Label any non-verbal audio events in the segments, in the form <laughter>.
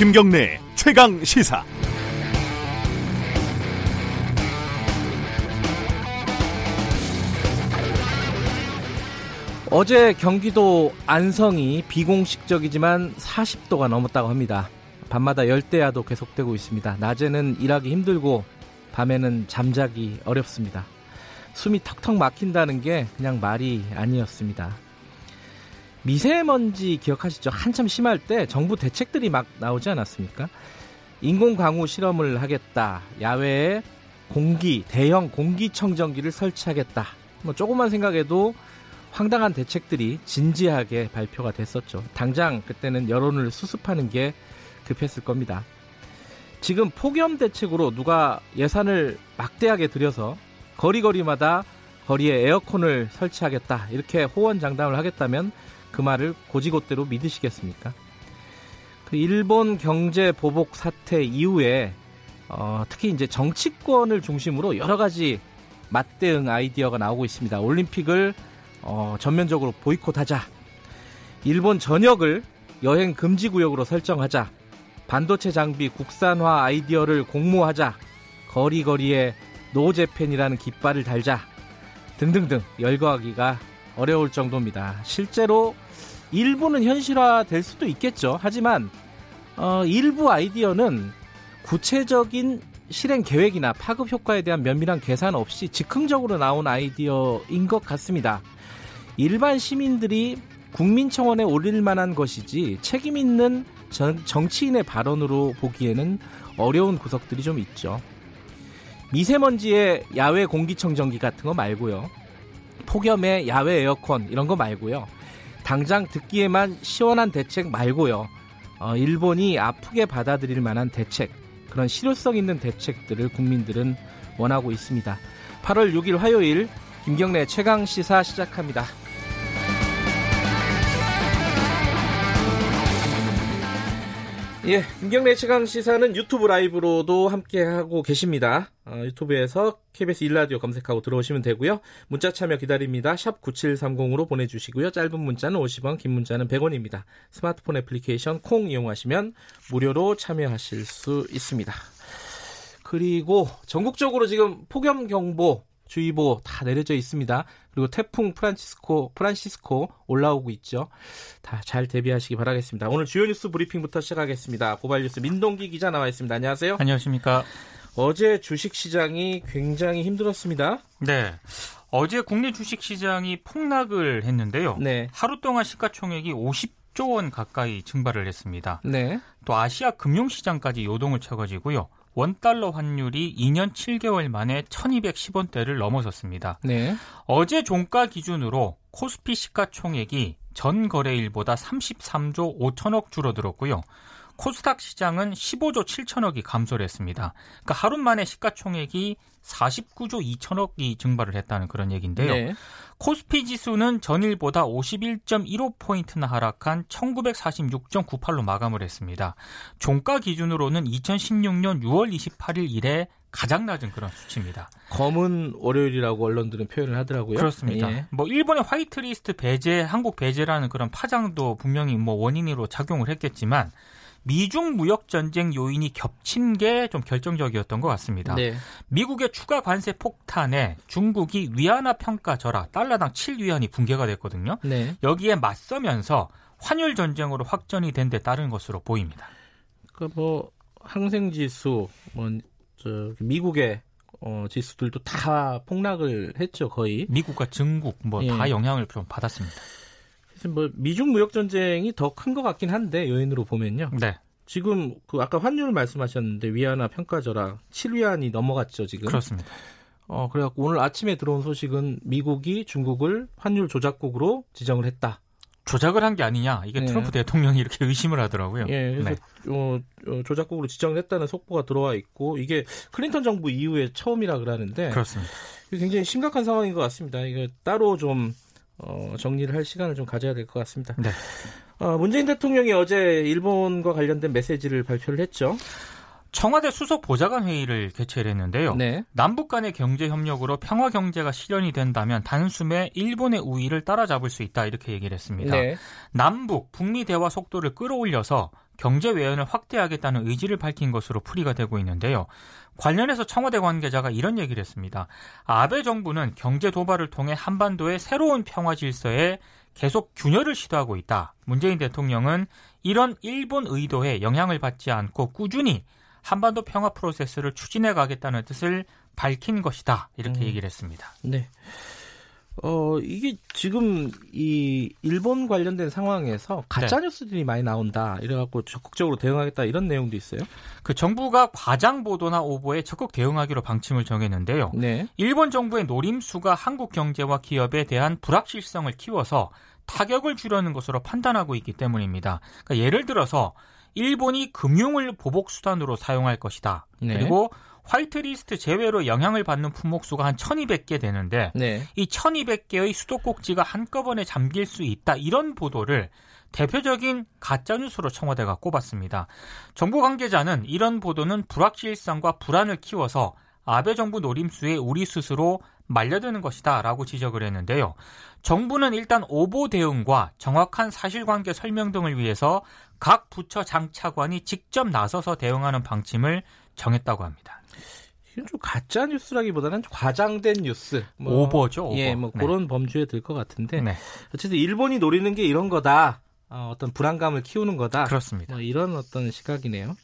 김경래 최강 시사. 어제 경기도 안성이 비공식적이지만 40도가 넘었다고 합니다. 밤마다 열대야도 계속되고 있습니다. 낮에는 일하기 힘들고 밤에는 잠자기 어렵습니다. 숨이 턱턱 막힌다는 게 그냥 말이 아니었습니다. 미세먼지 기억하시죠? 한참 심할 때 정부 대책들이 막 나오지 않았습니까? 인공 강우 실험을 하겠다. 야외에 공기, 대형 공기청정기를 설치하겠다. 뭐 조금만 생각해도 황당한 대책들이 진지하게 발표가 됐었죠. 당장 그때는 여론을 수습하는 게 급했을 겁니다. 지금 폭염 대책으로 누가 예산을 막대하게 들여서 거리거리마다 거리에 에어컨을 설치하겠다 이렇게 호언장담을 하겠다면 그 말을 고지고대로 믿으시겠습니까? 그 일본 경제 보복 사태 이후에 어, 특히 이제 정치권을 중심으로 여러 가지 맞대응 아이디어가 나오고 있습니다. 올림픽을 어, 전면적으로 보이콧하자. 일본 전역을 여행 금지 구역으로 설정하자. 반도체 장비 국산화 아이디어를 공모하자. 거리거리에 노재팬이라는 깃발을 달자. 등등등 열거하기가 어려울 정도입니다. 실제로 일부는 현실화 될 수도 있겠죠. 하지만 어, 일부 아이디어는 구체적인 실행 계획이나 파급 효과에 대한 면밀한 계산 없이 즉흥적으로 나온 아이디어인 것 같습니다. 일반 시민들이 국민청원에 올릴 만한 것이지 책임 있는 정치인의 발언으로 보기에는 어려운 구석들이 좀 있죠. 미세먼지의 야외 공기청정기 같은 거 말고요. 폭염의 야외 에어컨 이런 거 말고요. 당장 듣기에만 시원한 대책 말고요. 어, 일본이 아프게 받아들일 만한 대책, 그런 실효성 있는 대책들을 국민들은 원하고 있습니다. 8월 6일 화요일 김경래 최강 시사 시작합니다. 예, 김경래 최강 시사는 유튜브 라이브로도 함께 하고 계십니다. 어, 유튜브에서 KBS 일라디오 검색하고 들어오시면 되고요. 문자 참여 기다립니다. 샵 9730으로 보내주시고요. 짧은 문자는 50원, 긴 문자는 100원입니다. 스마트폰 애플리케이션 콩 이용하시면 무료로 참여하실 수 있습니다. 그리고 전국적으로 지금 폭염 경보 주의보 다 내려져 있습니다. 그리고 태풍 프란시스코 프란시스코 올라오고 있죠. 다 잘 대비하시기 바라겠습니다. 오늘 주요 뉴스 브리핑부터 시작하겠습니다. 고발 뉴스 민동기 기자 나와 있습니다. 안녕하세요. 안녕하십니까. 어제 주식 시장이 굉장히 힘들었습니다. 네. 어제 국내 주식 시장이 폭락을 했는데요. 네. 하루 동안 시가총액이 50조 원 가까이 증발을 했습니다. 네. 또 아시아 금융시장까지 요동을 쳐가지고요. 원달러 환율이 2년 7개월 만에 1210원대를 넘어섰습니다. 네. 어제 종가 기준으로 코스피 시가총액이 전 거래일보다 33조 5천억 줄어들었고요. 코스닥 시장은 15조 7천억이 감소를 했습니다. 그러니까 하루 만에 시가총액이 49조 2천억이 증발을 했다는 그런 얘기인데요. 네. 코스피 지수는 전일보다 51.15포인트나 하락한 1946.98로 마감을 했습니다. 종가 기준으로는 2016년 6월 28일 이래 가장 낮은 그런 수치입니다. 검은 월요일이라고 언론들은 표현을 하더라고요. 그렇습니다. 예. 뭐 일본의 화이트리스트 배제, 한국 배제라는 그런 파장도 분명히 뭐 원인으로 작용을 했겠지만 미중 무역 전쟁 요인이 겹친 게 좀 결정적이었던 것 같습니다. 네. 미국의 추가 관세 폭탄에 중국이 위안화 평가 절하 달러당 7위안이 붕괴가 됐거든요. 네. 여기에 맞서면서 환율 전쟁으로 확전이 된 데 따른 것으로 보입니다. 그뭐 항생 지수 뭐저 미국의 어, 지수들도 다 폭락을 했죠 거의. 미국과 중국 뭐다 예. 영향을 좀 받았습니다. 뭐 미중 무역 전쟁이 더 큰 것 같긴 한데 요인으로 보면요. 네. 지금 그 아까 환율 말씀하셨는데 위안화 평가절하 7위안이 넘어갔죠 지금. 그렇습니다. 어 그래갖고 오늘 아침에 들어온 소식은 미국이 중국을 환율 조작국으로 지정을 했다. 조작을 한 게 아니냐 이게 네. 트럼프 대통령이 이렇게 의심을 하더라고요. 예, 그래서 네. 어, 어, 조작국으로 지정을 했다는 속보가 들어와 있고 이게 클린턴 정부 이후에 처음이라 그러는데 그렇습니다. 굉장히 심각한 상황인 것 같습니다. 이거 따로 좀 어, 정리를 할 시간을 좀 가져야 될 것 같습니다. 네. 어, 문재인 대통령이 어제 일본과 관련된 메시지를 발표를 했죠. 청와대 수석 보좌관 회의를 개최를 했는데요. 네. 남북 간의 경제 협력으로 평화 경제가 실현이 된다면 단숨에 일본의 우위를 따라잡을 수 있다 이렇게 얘기를 했습니다. 네. 남북 북미 대화 속도를 끌어올려서 경제 외연을 확대하겠다는 의지를 밝힌 것으로 풀이가 되고 있는데요. 관련해서 청와대 관계자가 이런 얘기를 했습니다. 아베 정부는 경제 도발을 통해 한반도의 새로운 평화 질서에 계속 균열을 시도하고 있다. 문재인 대통령은 이런 일본 의도에 영향을 받지 않고 꾸준히 한반도 평화 프로세스를 추진해 가겠다는 뜻을 밝힌 것이다. 이렇게 음. 얘기를 했습니다. 네. 어, 이게 지금 이 일본 관련된 상황에서 가짜 네. 뉴스들이 많이 나온다. 이래갖고 적극적으로 대응하겠다 이런 내용도 있어요. 그 정부가 과장 보도나 오보에 적극 대응하기로 방침을 정했는데요. 네. 일본 정부의 노림수가 한국 경제와 기업에 대한 불확실성을 키워서 타격을 주려는 것으로 판단하고 있기 때문입니다. 그러니까 예를 들어서 일본이 금융을 보복 수단으로 사용할 것이다. 네. 그리고 화이트리스트 제외로 영향을 받는 품목수가 한 1200개 되는데 네. 이 1200개의 수도꼭지가 한꺼번에 잠길 수 있다. 이런 보도를 대표적인 가짜뉴스로 청와대가 꼽았습니다. 정부 관계자는 이런 보도는 불확실성과 불안을 키워서 아베 정부 노림수에 우리 스스로 말려드는 것이다 라고 지적을 했는데요. 정부는 일단 오보 대응과 정확한 사실관계 설명 등을 위해서 각 부처 장차관이 직접 나서서 대응하는 방침을 정했다고 합니다. 이건 좀 가짜 뉴스라기보다는 과장된 뉴스, 뭐, 오버죠. 오버. 예, 뭐 네. 그런 범주에 들 것 같은데 네. 어쨌든 일본이 노리는 게 이런 거다. 어, 떤 불안감을 키우는 거다. 그렇습니다. 뭐 이런 어떤 시각이네요.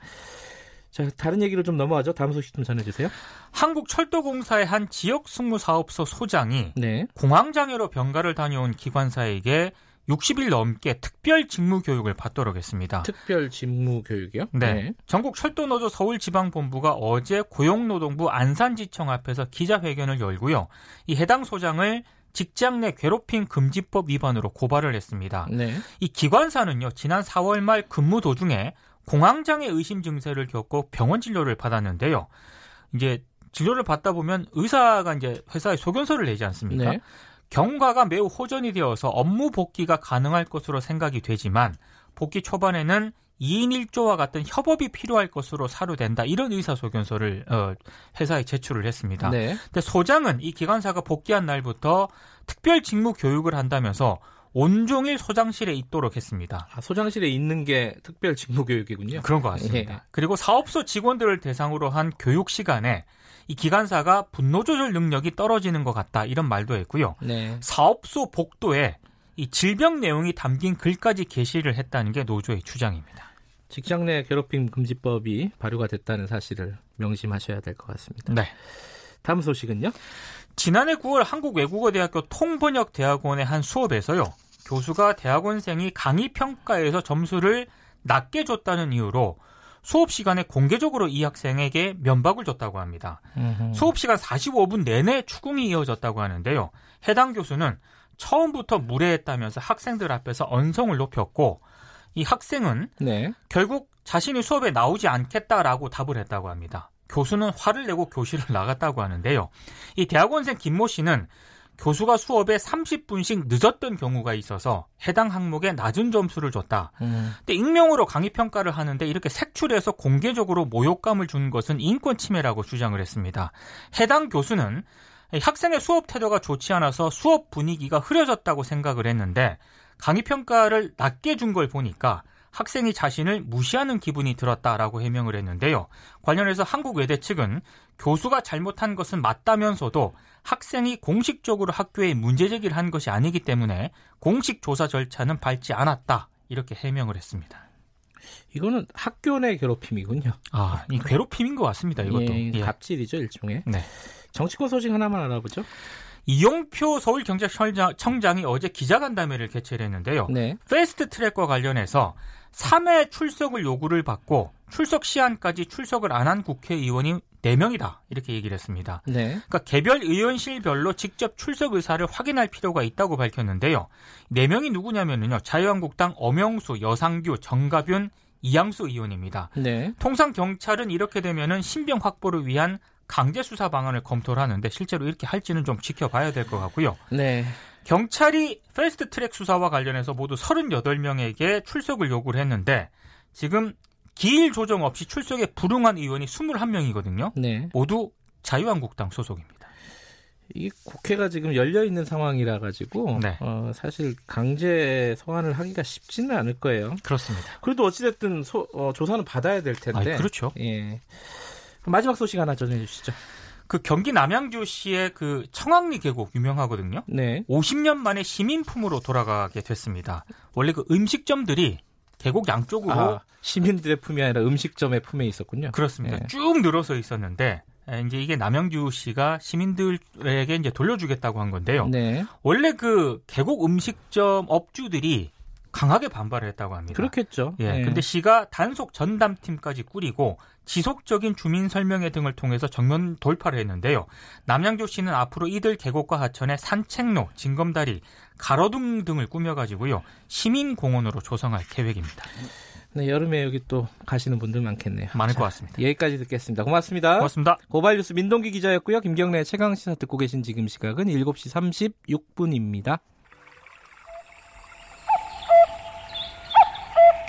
자, 다른 얘기로 좀 넘어가죠. 다음 소식 좀 전해주세요. 한국철도공사의 한 지역 승무사업소 소장이 네. 공황장애로 병가를 다녀온 기관사에게 60일 넘게 특별 직무 교육을 받도록 했습니다. 특별 직무 교육이요? 네. 네. 전국 철도노조 서울지방본부가 어제 고용노동부 안산지청 앞에서 기자회견을 열고요. 이 해당 소장을 직장 내 괴롭힘 금지법 위반으로 고발을 했습니다. 네. 이 기관사는요, 지난 4월 말 근무 도중에 공황장애 의심 증세를 겪고 병원 진료를 받았는데요. 이제 진료를 받다 보면 의사가 이제 회사에 소견서를 내지 않습니까? 네. 경과가 매우 호전이 되어서 업무 복귀가 가능할 것으로 생각이 되지만 복귀 초반에는 2인 1조와 같은 협업이 필요할 것으로 사료된다. 이런 의사소견서를 어, 회사에 제출을 했습니다. 네. 근데 소장은 이 기관사가 복귀한 날부터 특별 직무 교육을 한다면서 온종일 소장실에 있도록 했습니다. 아, 소장실에 있는 게 특별 직무 교육이군요. 그런 것 같습니다. 예. 그리고 사업소 직원들을 대상으로 한 교육 시간에 이 기관사가 분노 조절 능력이 떨어지는 것 같다 이런 말도 했고요. 네. 사업소 복도에 이 질병 내용이 담긴 글까지 게시를 했다는 게 노조의 주장입니다. 직장 내 괴롭힘 금지법이 발효가 됐다는 사실을 명심하셔야 될 것 같습니다. 네. 다음 소식은요? 지난해 9월 한국외국어대학교 통번역대학원의 한 수업에서요. 교수가 대학원생이 강의 평가에서 점수를 낮게 줬다는 이유로 수업 시간에 공개적으로 이 학생에게 면박을 줬다고 합니다. 수업 시간 45분 내내 추궁이 이어졌다고 하는데요. 해당 교수는 처음부터 무례했다면서 학생들 앞에서 언성을 높였고 이 학생은 네. 결국 자신이 수업에 나오지 않겠다라고 답을 했다고 합니다. 교수는 화를 내고 교실을 나갔다고 하는데요. 이 대학원생 김모 씨는 교수가 수업에 30분씩 늦었던 경우가 있어서 해당 항목에 낮은 점수를 줬다. 음. 근데 익명으로 강의 평가를 하는데 이렇게 색출해서 공개적으로 모욕감을 준 것은 인권 침해라고 주장을 했습니다. 해당 교수는 학생의 수업 태도가 좋지 않아서 수업 분위기가 흐려졌다고 생각을 했는데 강의 평가를 낮게 준 걸 보니까 학생이 자신을 무시하는 기분이 들었다라고 해명을 했는데요. 관련해서 한국외대 측은 교수가 잘못한 것은 맞다면서도 학생이 공식적으로 학교에 문제 제기를 한 것이 아니기 때문에 공식 조사 절차는 밟지 않았다. 이렇게 해명을 했습니다. 이거는 학교 내 괴롭힘이군요. 아, 이 괴롭힘인 것 같습니다. 이것도 예, 예. 갑질이죠 일종의. 네. 정치권 소식 하나만 알아보죠. 이용표 서울경제청장이 어제 기자간담회를 개최를 했는데요. 네. 패스트 트랙과 관련해서 3회 출석을 요구를 받고 출석 시한까지 출석을 안 한 국회의원이 4명이다. 이렇게 얘기를 했습니다. 네. 그러니까 개별 의원실별로 직접 출석 의사를 확인할 필요가 있다고 밝혔는데요. 4명이 누구냐면요. 자유한국당 엄영수, 여상규, 정가균, 이양수 의원입니다. 네. 통상 경찰은 이렇게 되면은 신병 확보를 위한 강제 수사 방안을 검토를 하는데 실제로 이렇게 할지는 좀 지켜봐야 될 것 같고요. 네. 경찰이 패스트 트랙 수사와 관련해서 모두 38명에게 출석을 요구를 했는데 지금 기일 조정 없이 출석에 불응한 의원이 21명이거든요. 네. 모두 자유한국당 소속입니다. 이 국회가 지금 열려 있는 상황이라 가지고 네. 어, 사실 강제 소환을 하기가 쉽지는 않을 거예요. 그렇습니다. 그래도 어찌됐든 소, 어, 조사는 받아야 될 텐데. 아, 그렇죠. 예. 마지막 소식 하나 전해 주시죠. 그 경기 남양주시의 그 청왕리 계곡 유명하거든요. 네. 50년 만에 시민품으로 돌아가게 됐습니다. 원래 그 음식점들이 계곡 양쪽으로 아, 시민들의 품이 아니라 음식점의 품에 있었군요. 그렇습니다. 네. 쭉 늘어서 있었는데 이제 이게 남양주시가 시민들에게 이제 돌려주겠다고 한 건데요. 네. 원래 그 계곡 음식점 업주들이 강하게 반발을 했다고 합니다. 그렇겠죠. 예. 네. 근데 시가 단속 전담팀까지 꾸리고 지속적인 주민 설명회 등을 통해서 정면 돌파를 했는데요. 남양주 시는 앞으로 이들 계곡과 하천에 산책로, 징검다리, 가로등 등을 꾸며가지고요 시민 공원으로 조성할 계획입니다. 네, 여름에 여기 또 가시는 분들 많겠네요. 많을 자, 것 같습니다. 여기까지 듣겠습니다. 고맙습니다. 고맙습니다. 고발뉴스 민동기 기자였고요. 김경래 최강 시사 듣고 계신 지금 시각은 7시 36분입니다.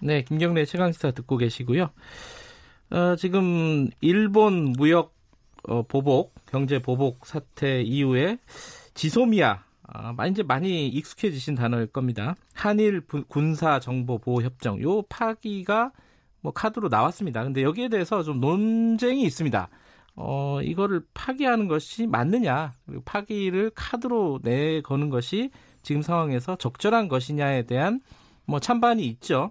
네, 김경래 최강 시사 듣고 계시고요. 어, 지금 일본 무역 어, 보복, 경제 보복 사태 이후에 지소미아 아, 이제 많이 익숙해지신 단어일 겁니다. 한일 군사 정보 보호 협정 요 파기가 뭐 카드로 나왔습니다. 근데 여기에 대해서 좀 논쟁이 있습니다. 어, 이거를 파기하는 것이 맞느냐, 그리고 파기를 카드로 내거는 것이 지금 상황에서 적절한 것이냐에 대한 뭐 찬반이 있죠.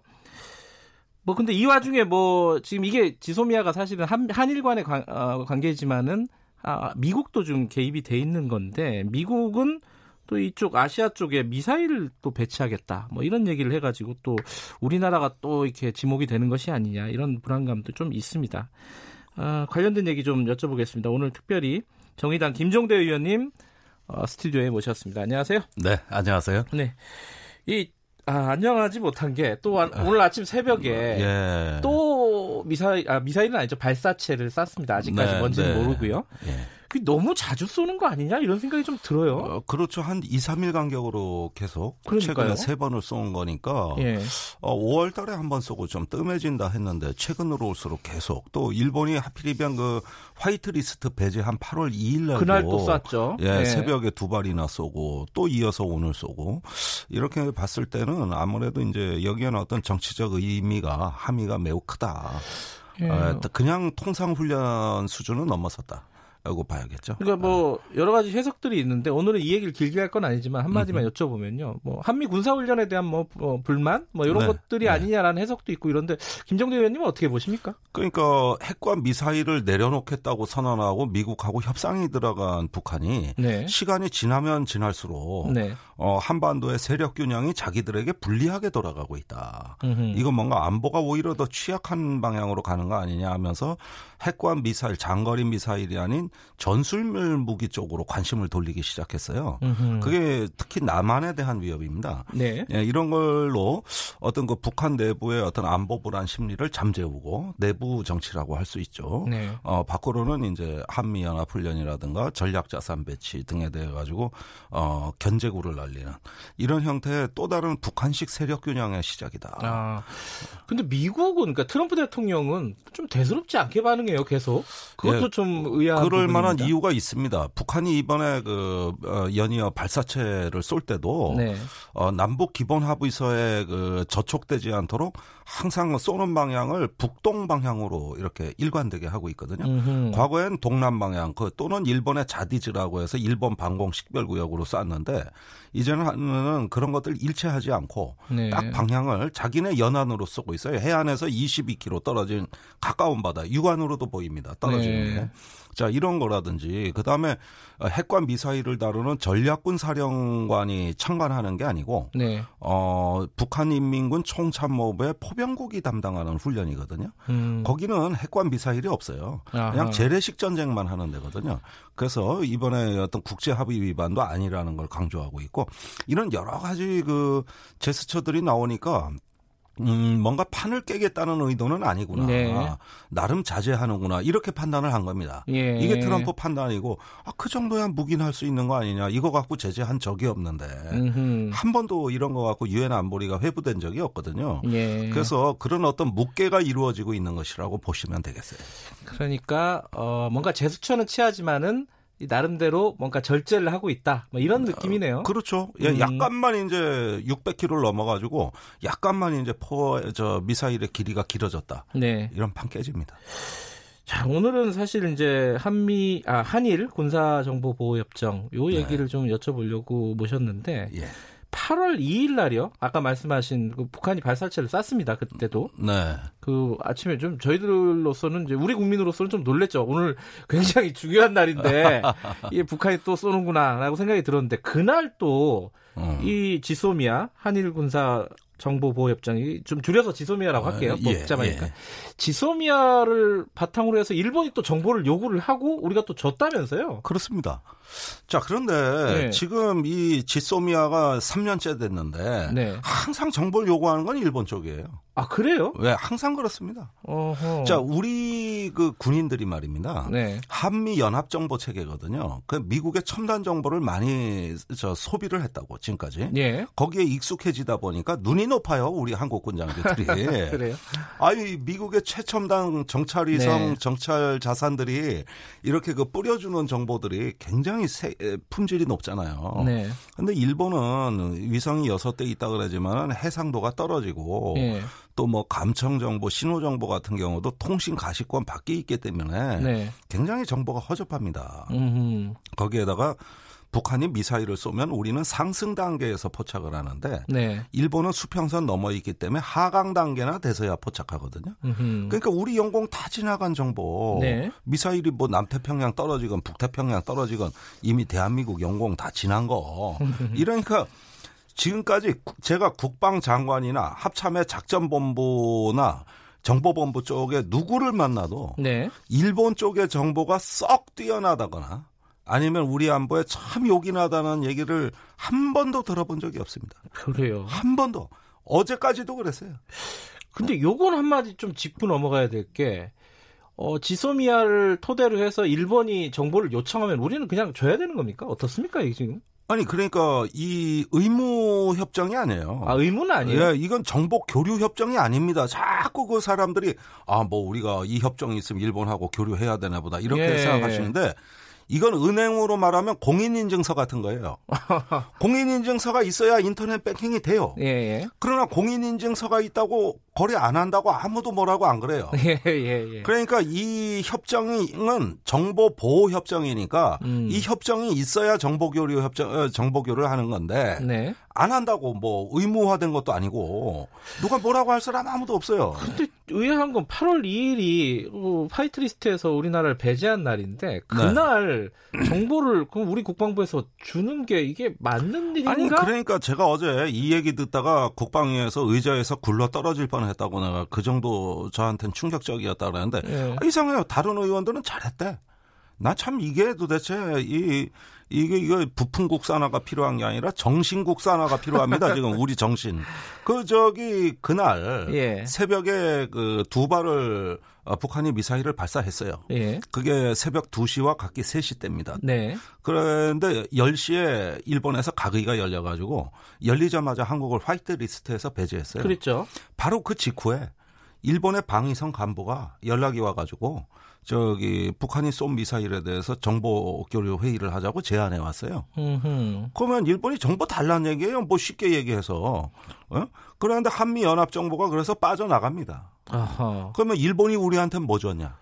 뭐 근데 이 와중에 뭐 지금 이게 지소미아가 사실은 한, 한일 간의 관, 어, 관계지만은 아, 미국도 좀 개입이 돼 있는 건데 미국은 또 이쪽 아시아 쪽에 미사일을 또 배치하겠다. 뭐 이런 얘기를 해가지고 또 우리나라가 또 이렇게 지목이 되는 것이 아니냐 이런 불안감도 좀 있습니다. 아, 관련된 얘기 좀 여쭤보겠습니다. 오늘 특별히 정의당 김종대 의원님 어, 스튜디오에 모셨습니다. 안녕하세요. 네, 안녕하세요. 네. 이 아, 안녕하지 못한 게또 아, 오늘 아침 새벽에 예. 또 미사일 아 미사일은 아니죠 발사체를 쐈습니다. 아직까지 네, 뭔지는 네. 모르고요. 예. 그 너무 자주 쏘는 거 아니냐 이런 생각이 좀 들어요. 어, 그렇죠. 한 2, 3일 간격으로 계속 그러니까요. 최근에 세 번을 쏜 거니까 예. 어, 5월 달에 한 번 쏘고 좀 뜸해진다 했는데 최근으로 올수록 계속 또 일본이 하필이면 그 white list 배제한 8월 2일 날 그날 또 쐈죠. 예, 예, 새벽에 두 발이나 쏘고 또 이어서 오늘 쏘고 이렇게 봤을 때는 아무래도 이제 여기에는 어떤 정치적 의미가 함의가 매우 크다. 예. 어, 그냥 통상 훈련 수준은 넘어섰다. 라고 봐야겠죠. 그러니까 뭐 여러 가지 해석들이 있는데 오늘은 이 얘기를 길게 할 건 아니지만 한 마디만 음. 여쭤보면요. 뭐 한미 군사 훈련에 대한 뭐, 뭐 불만 뭐 이런 네. 것들이 네. 아니냐라는 해석도 있고 이런데 김정대 의원님은 어떻게 보십니까? 그러니까 핵과 미사일을 내려놓겠다고 선언하고 미국하고 협상이 들어간 북한이 네. 시간이 지나면 지날수록 네. 어, 한반도의 세력 균형이 자기들에게 불리하게 돌아가고 있다. 음흠. 이건 뭔가 안보가 오히려 더 취약한 방향으로 가는 거 아니냐 하면서 핵과 미사일 장거리 미사일이 아닌 전술물 무기 쪽으로 관심을 돌리기 시작했어요. 음흠. 그게 특히 남한에 대한 위협입니다. 네. 예, 이런 걸로 어떤 그 북한 내부의 어떤 안보 불안 심리를 잠재우고 내부 정치라고 할 수 있죠. 네. 어, 밖으로는 이제 한미 연합 훈련이라든가 전략 자산 배치 등에 대해 가지고 어, 견제구를 날리는 이런 형태의 또 다른 북한식 세력 균형의 시작이다. 아. 근데 미국은 그러니까 트럼프 대통령은 좀 대수롭지 않게 반응해요, 계속. 그것도 예, 좀 의아한 그럴 만한 만한 이유가 있습니다. 북한이 이번에 그 어, 연이어 발사체를 쏠 때도 네. 어, 남북 기본 합의서에 그 저촉되지 않도록 항상 쏘는 방향을 북동 방향으로 이렇게 일관되게 하고 있거든요. 음흠. 과거엔 동남 방향 그 또는 일본의 자디즈라고 해서 일본 방공 식별구역으로 쐈는데 이제는 그런 것들 일체하지 않고 네. 딱 방향을 자기네 연안으로 쏘고 있어요. 해안에서 22km 떨어진 가까운 바다 육안으로도 보입니다. 떨어지는 네. 게. 자 이런 거라든지 그 다음에 핵과 미사일을 다루는 전략군 사령관이 참관하는 게 아니고 네. 어, 북한 인민군 총참모부의 포병국이 담당하는 훈련이거든요. 음. 거기는 핵과 미사일이 없어요. 아하. 그냥 재래식 전쟁만 하는 데거든요. 그래서 이번에 어떤 국제 합의 위반도 아니라는 걸 강조하고 있고 이런 여러 가지 그 제스처들이 나오니까 음, 뭔가 판을 깨겠다는 의도는 아니구나. 네. 나름 자제하는구나. 이렇게 판단을 한 겁니다. 예. 이게 트럼프 판단이고, 아, 그 정도야 묵인할 수 있는 거 아니냐. 이거 갖고 제재한 적이 없는데. 음흠. 한 번도 이런 거 갖고 유엔 안보리가 회부된 적이 없거든요. 예. 그래서 그런 어떤 묵계가 이루어지고 있는 것이라고 보시면 되겠어요. 그러니까, 어, 뭔가 제스처는 취하지만은 나름대로 뭔가 절제를 하고 있다. 뭐 이런 느낌이네요. 그렇죠. 예, 음. 약간만 이제 600km를 넘어가지고 약간만 이제 포, 저 미사일의 길이가 길어졌다. 네. 이런 판 깨집니다. 자, 오늘은 사실 이제 한미, 아, 한일 군사정보보호협정 요 네. 얘기를 네. 좀 여쭤보려고 모셨는데. 예. 8월 2일 날이요. 아까 말씀하신 그 북한이 발사체를 쐈습니다. 그때도. 네. 그 아침에 좀 저희들로서는 이제 우리 국민으로서는 좀 놀랬죠. 오늘 굉장히 중요한 날인데 <laughs> 이 북한이 또 쏘는구나라고 생각이 들었는데 그날 또이 음. 지소미아 한일 군사 정보보호협정이 좀 줄여서 지소미아라고 아, 할게요. 뭐 예, 복잡하니까. 예. 지소미아를 바탕으로 해서 일본이 또 정보를 요구를 하고 우리가 또 줬다면서요? 그렇습니다. 자, 그런데 네. 지금 이 지소미아가 3년째 됐는데 네. 항상 정보를 요구하는 건 일본 쪽이에요. 아, 그래요? 왜? 항상 그렇습니다. 어허. 자, 우리 그 군인들이 말입니다. 네. 한미 연합 정보 체계거든요. 그 미국의 첨단 정보를 많이 저 소비를 했다고 지금까지. 예. 거기에 익숙해지다 보니까 눈이 높아요. 우리 한국 군장들이. <laughs> 그래요? 아니, 미국의 최첨단 정찰 위성 네. 정찰 자산들이 이렇게 그 뿌려주는 정보들이 굉장히 세, 품질이 높잖아요. 네. 근데 일본은 위성이 6대 있다 그러지만 해상도가 떨어지고 네. 또뭐 감청 정보, 신호 정보 같은 경우도 통신 가시권 밖에 있기 때문에 네. 굉장히 정보가 허접합니다. 음흠. 거기에다가 북한이 미사일을 쏘면 우리는 상승 단계에서 포착을 하는데 네. 일본은 수평선 넘어 있기 때문에 하강 단계나 돼서야 포착하거든요. 음흠. 그러니까 우리 영공 다 지나간 정보 네. 미사일이 뭐 남태평양 떨어지건 북태평양 떨어지건 이미 대한민국 영공 다 지난 거 이러니까 지금까지 제가 국방장관이나 합참의 작전본부나 정보본부 쪽에 누구를 만나도 네. 일본 쪽의 정보가 썩 뛰어나다거나 아니면 우리 안보에 참 요긴하다는 얘기를 한 번도 들어본 적이 없습니다. 그래요? 한 번도. 어제까지도 그랬어요. 근데 요건 한마디 좀 짚고 넘어가야 될 게, 어, 지소미아를 토대로 해서 일본이 정보를 요청하면 우리는 그냥 줘야 되는 겁니까? 어떻습니까, 이게 지금? 아니 그러니까 이 의무 협정이 아니에요. 아 의무는 아니에요. 예, 이건 정보 교류 협정이 아닙니다. 자꾸 그 사람들이 아 뭐 우리가 이 협정이 있으면 일본하고 교류해야 되나 보다 이렇게 예. 생각하시는데 이건 은행으로 말하면 공인인증서 같은 거예요. <laughs> 공인인증서가 있어야 인터넷 뱅킹이 돼요. 예, 예. 그러나 공인인증서가 있다고 거래 안 한다고 아무도 뭐라고 안 그래요. <laughs> 예, 예, 예. 그러니까 이 협정은 정보 보호 협정이니까 음. 이 협정이 있어야 정보 교류 협정 어, 정보 교류를 하는 건데 네. 안 한다고 뭐 의무화된 것도 아니고 누가 뭐라고 할 사람 아무도 없어요. 근데 의아한 건 8월 2일이 어, 화이트리스트에서 우리나라를 배제한 날인데 그날 네. 정보를 우리 국방부에서 주는 게 이게 맞는 일인가? 아니 그러니까 제가 어제 이 얘기 듣다가 국방위에서 의자에서 굴러 떨어질 뻔 했다고 내가 그 정도 저한테는 충격적이었다 그러는데 예. 아, 이상해요. 다른 의원들은 잘했대. 나 참 이게 도대체 이 이게 이거 부품 국산화가 필요한 게 아니라 정신 국산화가 필요합니다. 지금 우리 정신. 그 저기 그날 예. 새벽에 그 두 발을 어, 북한이 미사일을 발사했어요. 예. 그게 새벽 2시와 각기 3시 때입니다. 네. 그런데 10시에 일본에서 각의가 열려 가지고 열리자마자 한국을 white list에서 배제했어요. 그렇죠. 바로 그 직후에 일본의 방위성 간부가 연락이 와 가지고 저기 북한이 쏜 미사일에 대해서 정보 교류 회의를 하자고 제안해 왔어요. 음흠. 그러면 일본이 정보 달라는 얘기예요. 뭐 쉽게 얘기해서. 어? 그런데 한미 연합 정보가 그래서 빠져나갑니다. 아하. 그러면 일본이 우리한테 뭐 줬냐?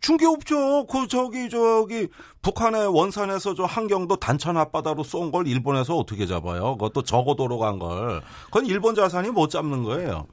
준 게 없죠. 그 저기 저기 북한의 원산에서 저 한경도 단천 앞바다로 쏜 걸 일본에서 어떻게 잡아요? 그것도 저고도로 간 걸. 그건 일본 자산이 못 잡는 거예요.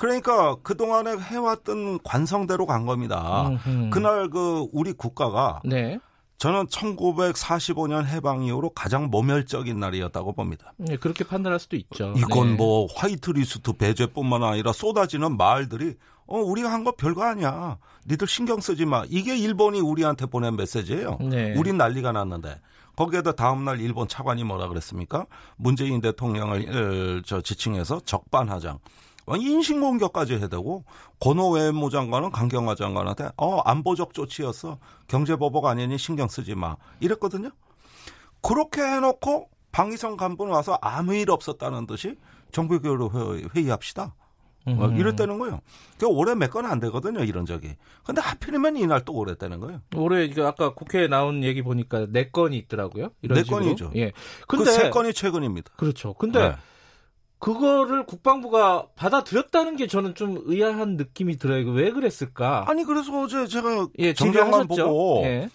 그러니까 그동안에 해왔던 관성대로 간 겁니다. 음흠. 그날 그 우리 국가가 네. 저는 1945년 해방 이후로 가장 모멸적인 날이었다고 봅니다. 네, 그렇게 판단할 수도 있죠. 이건 네. 뭐 화이트리스트 배제뿐만 아니라 쏟아지는 말들이 어 우리가 한 거 별거 아니야. 니들 신경 쓰지 마. 이게 일본이 우리한테 보낸 메시지예요. 네. 우린 난리가 났는데 거기에다 다음날 일본 차관이 뭐라 그랬습니까? 문재인 대통령을 저 지칭해서 적반하장. 인신공격까지 해대고 권호 외무 장관은 강경화 장관한테 어 안보적 조치였어 경제보복 아니니 신경 쓰지 마 이랬거든요. 그렇게 해놓고 방위성 간부는 와서 아무 일 없었다는 듯이 정부교로 회의합시다. 뭐 이랬다는 거예요. 그 올해 몇 건 안 되거든요, 이런 적이. 근데 하필이면 이날 또 오랬다는 거예요. 올해 이거 아까 국회에 나온 얘기 보니까 네 건이 있더라고요. 이런 네 건이죠. 예. 근데 그 세 건이 최근입니다. 그렇죠. 근데 네. 그거를 국방부가 받아들였다는 게 저는 좀 의아한 느낌이 들어요. 왜 그랬을까? 아니 그래서 어제 제가 예, 정경만 보고 예.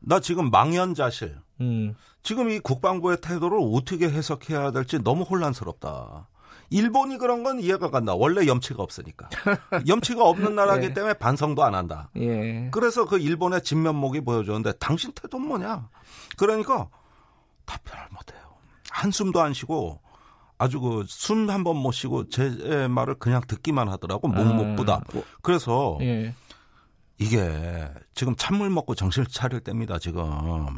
나 지금 망연자실. 음. 지금 이 국방부의 태도를 어떻게 해석해야 될지 너무 혼란스럽다. 일본이 그런 건 이해가 간다. 원래 염치가 없으니까. <laughs> 염치가 없는 나라기 네. 때문에 반성도 안 한다. 예. 그래서 그 일본의 진면목이 보여주는데 당신 태도는 뭐냐? 그러니까 답변을 못해요. 한숨도 안 쉬고 아주 그 숨 한 번 못 쉬고 제 말을 그냥 듣기만 하더라고 묵묵부다. 아, 뭐, 그래서 예. 이게 지금 찬물 먹고 정신을 차릴 때입니다, 지금.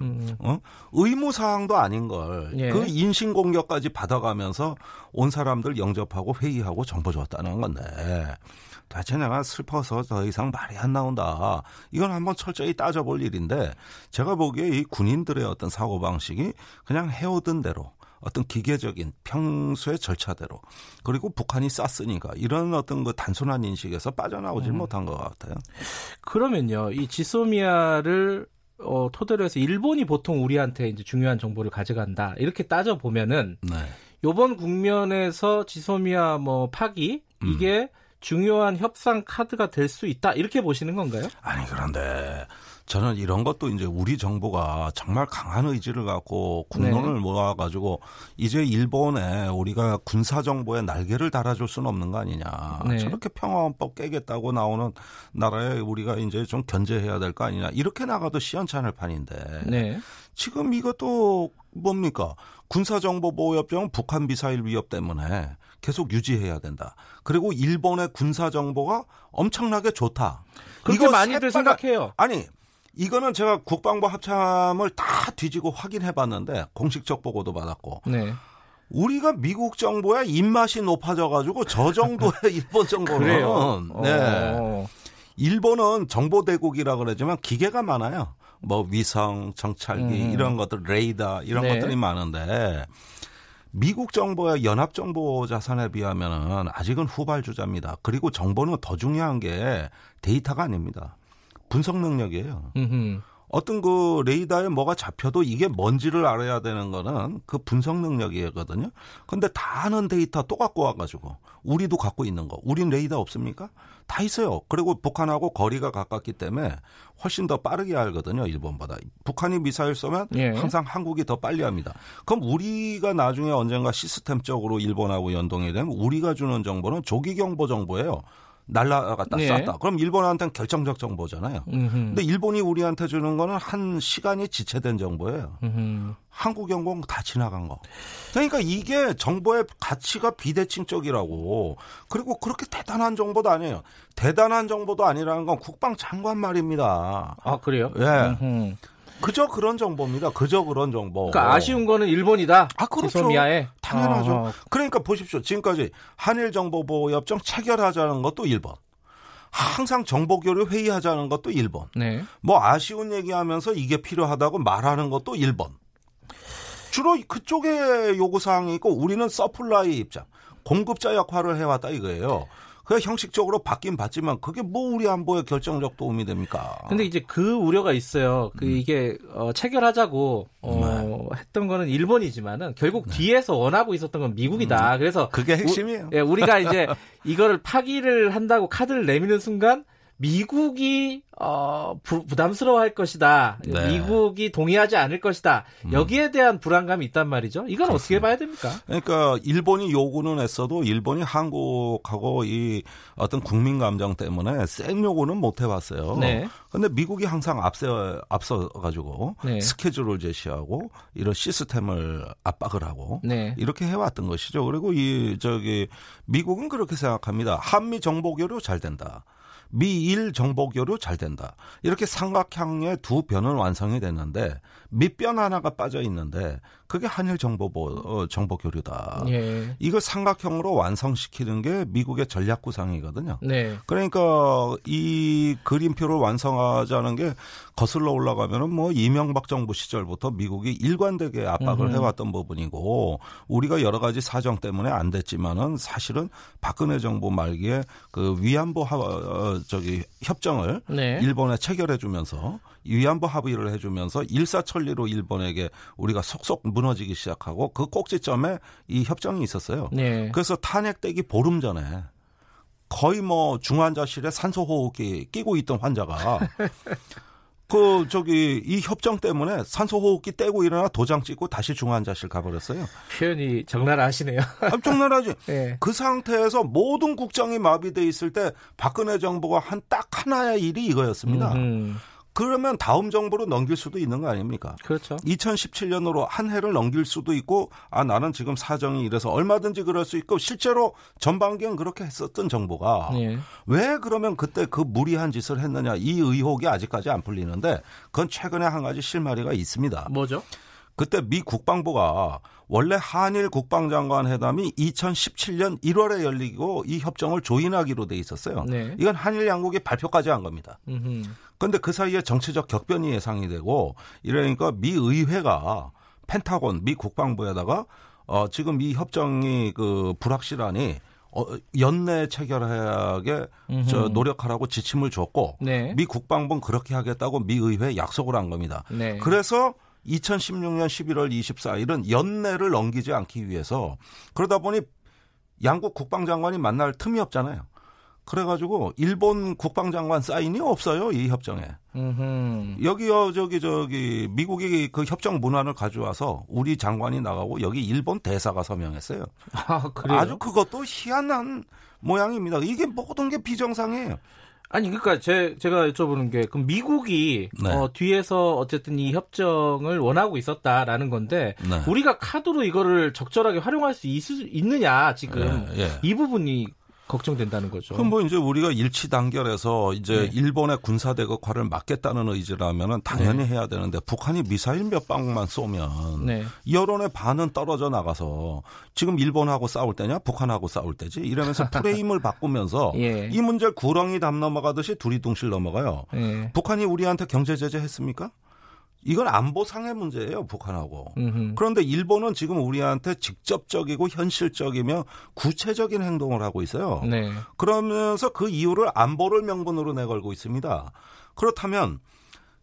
음. 어? 의무 사항도 아닌 걸. 예. 그 인신 공격까지 받아가면서 온 사람들 영접하고 회의하고 정보 줬다는 건데. 대체 내가 슬퍼서 더 이상 말이 안 나온다. 이건 한번 철저히 따져볼 일인데, 제가 보기에 이 군인들의 어떤 사고방식이 그냥 해오던 대로, 어떤 기계적인 평소의 절차대로 그리고 북한이 쐈으니까 이런 어떤 그 단순한 인식에서 빠져나오질 음. 못한 것 같아요. 그러면요, 이 지소미아를 어, 토대로 해서 일본이 보통 우리한테 이제 중요한 정보를 가져간다 이렇게 따져 보면은 네. 이번 국면에서 지소미아 뭐 파기 이게 음. 중요한 협상 카드가 될 수 있다 이렇게 보시는 건가요? 아니 그런데 저는 이런 것도 이제 우리 정부가 정말 강한 의지를 갖고 국론을 네. 모아가지고 이제 일본에 우리가 군사 정보에 날개를 달아줄 수는 없는 거 아니냐. 네. 저렇게 평화헌법 깨겠다고 나오는 나라에 우리가 이제 좀 견제해야 될 거 아니냐. 이렇게 나가도 시원찮을 판인데. 네. 지금 이것도 뭡니까? 군사정보보호협정은 북한 미사일 위협 때문에 계속 유지해야 된다. 그리고 일본의 군사정보가 엄청나게 좋다. 그렇게 많이들 생각해요. 아니 이거는 제가 국방부 합참을 다 뒤지고 확인해 봤는데 공식적 보고도 받았고. 네. 우리가 미국 정부의 입맛이 높아져 가지고 저 정도의 <laughs> 일본 정보는 네. 어. 일본은 정보 대국이라 그러지만 기계가 많아요. 뭐 위성, 정찰기 음. 이런 것들 레이더 이런 네. 것들이 많은데 미국 정부의 연합 정보 자산에 비하면은 아직은 후발주자입니다. 그리고 정보는 더 중요한 게 데이터가 아닙니다. 분석 능력이에요. 음흠. 어떤 그 레이더에 뭐가 잡혀도 이게 뭔지를 알아야 되는 거는 그 분석 능력이거든요. 근데 다 아는 데이터 또 갖고 와가지고 우리도 갖고 있는 거. 우린 레이더 없습니까? 다 있어요. 그리고 북한하고 거리가 가깝기 때문에 훨씬 더 빠르게 알거든요. 일본보다. 북한이 미사일 쏘면 예. 항상 한국이 더 빨리 합니다. 그럼 우리가 나중에 언젠가 시스템적으로 일본하고 연동이 되면 우리가 주는 정보는 조기 경보 정보예요. 날라갔다 네. 쐈다. 그럼 일본한테는 결정적 정보잖아요. 음흠. 근데 일본이 우리한테 주는 거는 한 시간이 지체된 정보예요. 음흠. 한국 연공 다 지나간 거. 그러니까 이게 정보의 가치가 비대칭적이라고. 그리고 그렇게 대단한 정보도 아니에요. 대단한 정보도 아니라는 건 국방장관 말입니다. 아 그래요? 예. 음흠. 그저 그런 정보입니다. 그저 그런 정보. 그러니까 아쉬운 거는 일본이다. 아 그렇죠. 미아에 당연하죠. 어. 그러니까 보십시오. 지금까지 한일 정보보호협정 체결하자는 것도 일본. 항상 정보 교류 회의하자는 것도 일본. 네. 뭐 아쉬운 얘기하면서 이게 필요하다고 말하는 것도 일본. 주로 그쪽에 요구 사항이 있고 우리는 서플라이 입장, 공급자 역할을 해왔다 이거예요. 그 형식적으로 바뀐 봤지만 그게 뭐 우리 안보에 결정적 도움이 됩니까? 근데 이제 그 우려가 있어요. 그 음. 이게 어, 체결하자고 어, 네. 했던 거는 일본이지만은 결국 네. 뒤에서 원하고 있었던 건 미국이다. 음. 그래서 그게 핵심이에요. 우, 예, 우리가 이제 <laughs> 이거를 파기를 한다고 카드를 내미는 순간 미국이 어, 부, 담스러워할 것이다. 네. 미국이 동의하지 않을 것이다. 음. 여기에 대한 불안감이 있단 말이죠. 이건 그렇습니다. 어떻게 봐야 됩니까? 그러니까 일본이 요구는 했어도 일본이 한국하고 이 어떤 국민 감정 때문에 센 요구는 못 해봤어요. 네. 근데 미국이 항상 앞서 앞서 가지고 네. 스케줄을 제시하고 이런 시스템을 압박을 하고 네. 이렇게 해왔던 것이죠. 그리고 이 저기 미국은 그렇게 생각합니다. 한미 정보 교류 잘 된다. 미일 정보 교류 잘 된다. 이렇게 삼각형의 두 변은 완성이 됐는데 밑변 하나가 빠져 있는데 그게 한일 정보 어, 정보 교류다. 예. 이걸 삼각형으로 완성시키는 게 미국의 전략 구상이거든요. 네. 그러니까 이 그림표를 완성하자는 게 거슬러 올라가면은 뭐 이명박 정부 시절부터 미국이 일관되게 압박을 음흠. 해왔던 부분이고 우리가 여러 가지 사정 때문에 안 됐지만은 사실은 박근혜 정부 말기에 그 위안부 하, 어, 저기 협정을 네. 일본에 체결해 주면서 위안부 합의를 해주면서 일사천리로 일본에게 우리가 속속 무너지기 시작하고 그 꼭지점에 이 협정이 있었어요. 네. 그래서 탄핵되기 보름 전에 거의 뭐 중환자실에 산소호흡기 끼고 있던 환자가 <laughs> 그 저기 이 협정 때문에 산소호흡기 떼고 일어나 도장 찍고 다시 중환자실 가버렸어요. 표현이 적나라하시네요. 아, 적나라하지. <laughs> 네. 그 상태에서 모든 국정이 마비돼 있을 때 박근혜 정부가 한 딱 하나의 일이 이거였습니다. 음흠. 그러면 다음 정부로 넘길 수도 있는 거 아닙니까? 그렇죠. 2017년으로 한 해를 넘길 수도 있고 아 나는 지금 사정이 이래서 얼마든지 그럴 수 있고 실제로 전반기엔 그렇게 했었던 정부가 예. 왜 그러면 그때 그 무리한 짓을 했느냐 이 의혹이 아직까지 안 풀리는데 그건 최근에 한 가지 실마리가 있습니다. 뭐죠? 그때 미 국방부가 원래 한일 국방장관 회담이 2017년 1월에 열리고 이 협정을 조인하기로 돼 있었어요. 네. 이건 한일 양국이 발표까지 한 겁니다. 그런데 그 사이에 정치적 격변이 예상이 되고 이러니까 미 의회가 펜타곤 미 국방부에다가 어 지금 이 협정이 그 불확실하니 어, 연내 체결하게 저 노력하라고 지침을 줬고 네. 미 국방부는 그렇게 하겠다고 미 의회에 약속을 한 겁니다. 네. 그래서 2016년 11월 24일은 연내를 넘기지 않기 위해서 그러다 보니 양국 국방장관이 만날 틈이 없잖아요. 그래가지고 일본 국방장관 사인이 없어요 이 협정에. 음흠. 여기요 저기 저기 미국이 그 협정 문안을 가져와서 우리 장관이 나가고 여기 일본 대사가 서명했어요. 아? 아주 그것도 희한한 모양입니다. 이게 모든 게 비정상이에요. 아니 그러니까 제 제가 여쭤보는 게 그럼 미국이 네. 어, 뒤에서 어쨌든 이 협정을 원하고 있었다라는 건데 네. 우리가 카드로 이거를 적절하게 활용할 수 있, 있느냐 지금 예, 예. 이 부분이 걱정된다는 거죠. 그럼 뭐 이제 우리가 일치 단결해서 이제 네. 일본의 군사 대극화를 막겠다는 의지라면은 당연히 네. 해야 되는데 북한이 미사일 몇 방만 쏘면 네. 여론의 반은 떨어져 나가서 지금 일본하고 싸울 때냐 북한하고 싸울 때지 이러면서 프레임을 <laughs> 바꾸면서 예. 이 문제를 구렁이 담 넘어가듯이 둘이 둥실 넘어가요. 예. 북한이 우리한테 경제 제재 했습니까? 이건 안보상의 문제예요, 북한하고. 음흠. 그런데 일본은 지금 우리한테 직접적이고 현실적이며 구체적인 행동을 하고 있어요. 네. 그러면서 그 이유를 안보를 명분으로 내걸고 있습니다. 그렇다면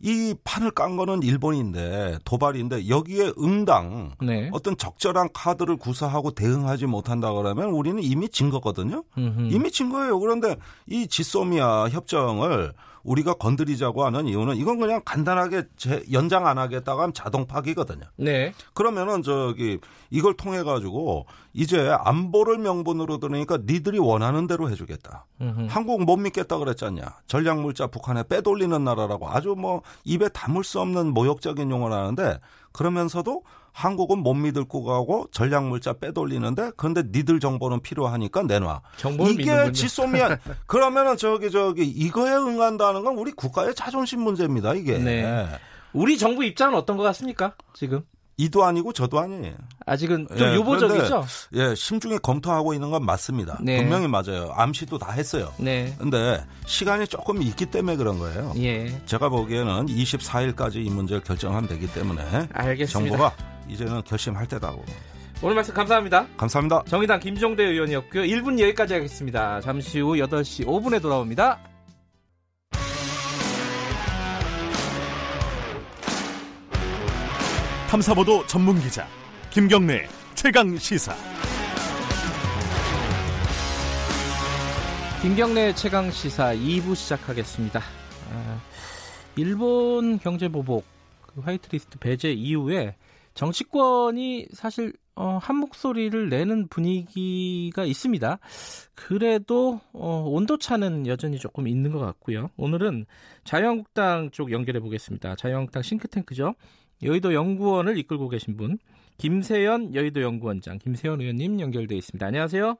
이 판을 깐 거는 일본인데 도발인데 여기에 응당 네. 어떤 적절한 카드를 구사하고 대응하지 못한다 그러면 우리는 이미 진 거거든요. 음흠. 이미 진 거예요. 그런데 이 지소미아 협정을 우리가 건드리자고 하는 이유는 이건 그냥 간단하게 제, 연장 안 하겠다고 하면 자동 파기거든요. 네. 그러면은 저기 이걸 통해 가지고 이제 안보를 명분으로 들으니까 니들이 원하는 대로 해주겠다. 음흠. 한국 못 믿겠다 그랬잖냐. 전략물자 북한에 빼돌리는 나라라고 아주 뭐 입에 담을 수 없는 모욕적인 용어를 하는데 그러면서도 한국은 못 믿을 거고 전략 물자 빼돌리는데 그런데 니들 정보는 필요하니까 내놔. 이게 지소미안 <laughs> 그러면은 저기 저기 이거에 응한다는 건 우리 국가의 자존심 문제입니다. 이게. 네. 우리 정부 입장은 어떤 것 같습니까? 지금? 이도 아니고 저도 아니에요. 아직은 좀 예, 유보적이죠. 예, 심중에 검토하고 있는 건 맞습니다. 네. 분명히 맞아요. 암시도 다 했어요. 네. 근데 시간이 조금 있기 때문에 그런 거예요. 예. 제가 보기에는 24일까지 이 문제를 결정하면 되기 때문에 알겠습니다. 정부가 이제는 결심할 때다고. 오늘 말씀 감사합니다. 감사합니다. 정의당 김종대 의원이었고요. 1분 여기까지 하겠습니다. 잠시 후 8시 5분에 돌아옵니다. 탐사보도 전문 기자 김경래 최강 시사. 김경래 최강 시사 2부 시작하겠습니다. 아, 일본 경제 보복 그 화이트리스트 배제 이후에 정치권이 사실 어, 한 목소리를 내는 분위기가 있습니다. 그래도 어, 온도 차는 여전히 조금 있는 것 같고요. 오늘은 자유한국당 쪽 연결해 보겠습니다. 자유한국당 싱크탱크죠. 여의도 연구원을 이끌고 계신 분 김세연 여의도 연구원장 김세연 의원님 연결돼 있습니다. 안녕하세요.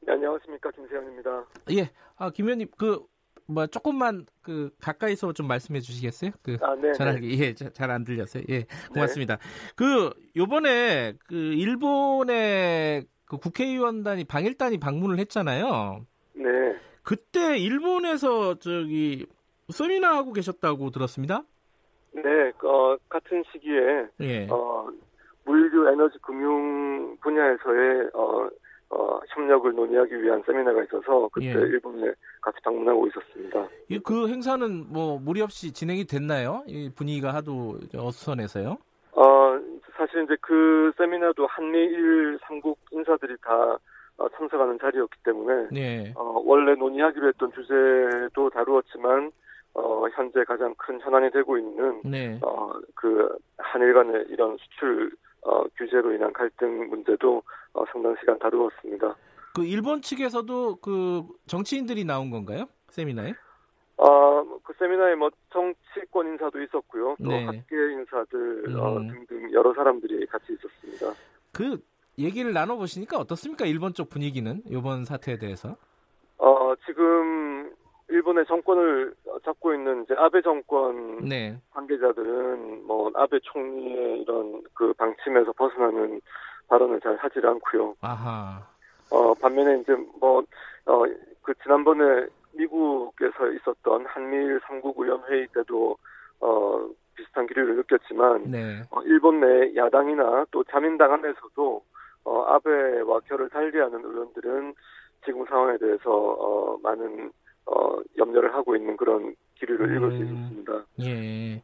네, 안녕하십니까 김세현입니다. 예, 아 김현님 그 뭐 조금만 그 가까이서 좀 말씀해 주시겠어요? 그 아, 네, 전화기 네. 예잘 안 들렸어요. 예, 고맙습니다. 네. 그 요번에 그 일본의 그 국회의원단이 방일단이 방문을 했잖아요. 네. 그때 일본에서 저기 세미나 하고 계셨다고 들었습니다. 네, 어, 같은 시기에 예. 어, 물류 에너지 금융 분야에서의 어, 어, 협력을 논의하기 위한 세미나가 있어서 그때 예. 일본에 같이 방문하고 있었습니다. 그 행사는 뭐 무리 없이 진행이 됐나요? 이 분위기가 하도 어수선해서요? 어, 사실 이제 그 세미나도 한미일 삼국 인사들이 다 어, 참석하는 자리였기 때문에 예. 어, 원래 논의하기로 했던 주제도 다루었지만 어, 현재 가장 큰 현안이 되고 있는 네. 어, 그 한일 간의 이런 수출 어, 규제로 인한 갈등 문제도 어, 상당 시간 다루었습니다. 그 일본 측에서도 그 정치인들이 나온 건가요? 세미나에? 어, 그 세미나에 뭐 정치권 인사도 있었고요. 또 네. 학계 인사들 어, 음. 어, 등등 여러 사람들이 같이 있었습니다. 그 얘기를 나눠 보시니까 어떻습니까? 일본 쪽 분위기는 이번 사태에 대해서? 어, 지금 일본의 정권을 잡고 있는 이제 아베 정권 네. 관계자들은 뭐 아베 총리의 이런 그 방침에서 벗어나는 발언을 잘 하질 않고요. 아하. 어 반면에 이제 뭐어그 지난번에 미국에서 있었던 한미일 삼국 의원 회의 때도 어 비슷한 기류를 느꼈지만 네. 어, 일본 내 야당이나 또 자민당 안에서도 어 아베와 결을 달리하는 의원들은 지금 상황에 대해서 어 많은 어, 염려를 하고 있는 그런 기류를 음, 읽을 수 있습니다. 예.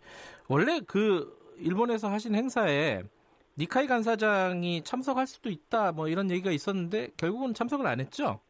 원래 그 일본에서 하신 행사에 니카이 간사장이 참석할 수도 있다 뭐 이런 얘기가 있었는데 결국은 참석을 안 했죠?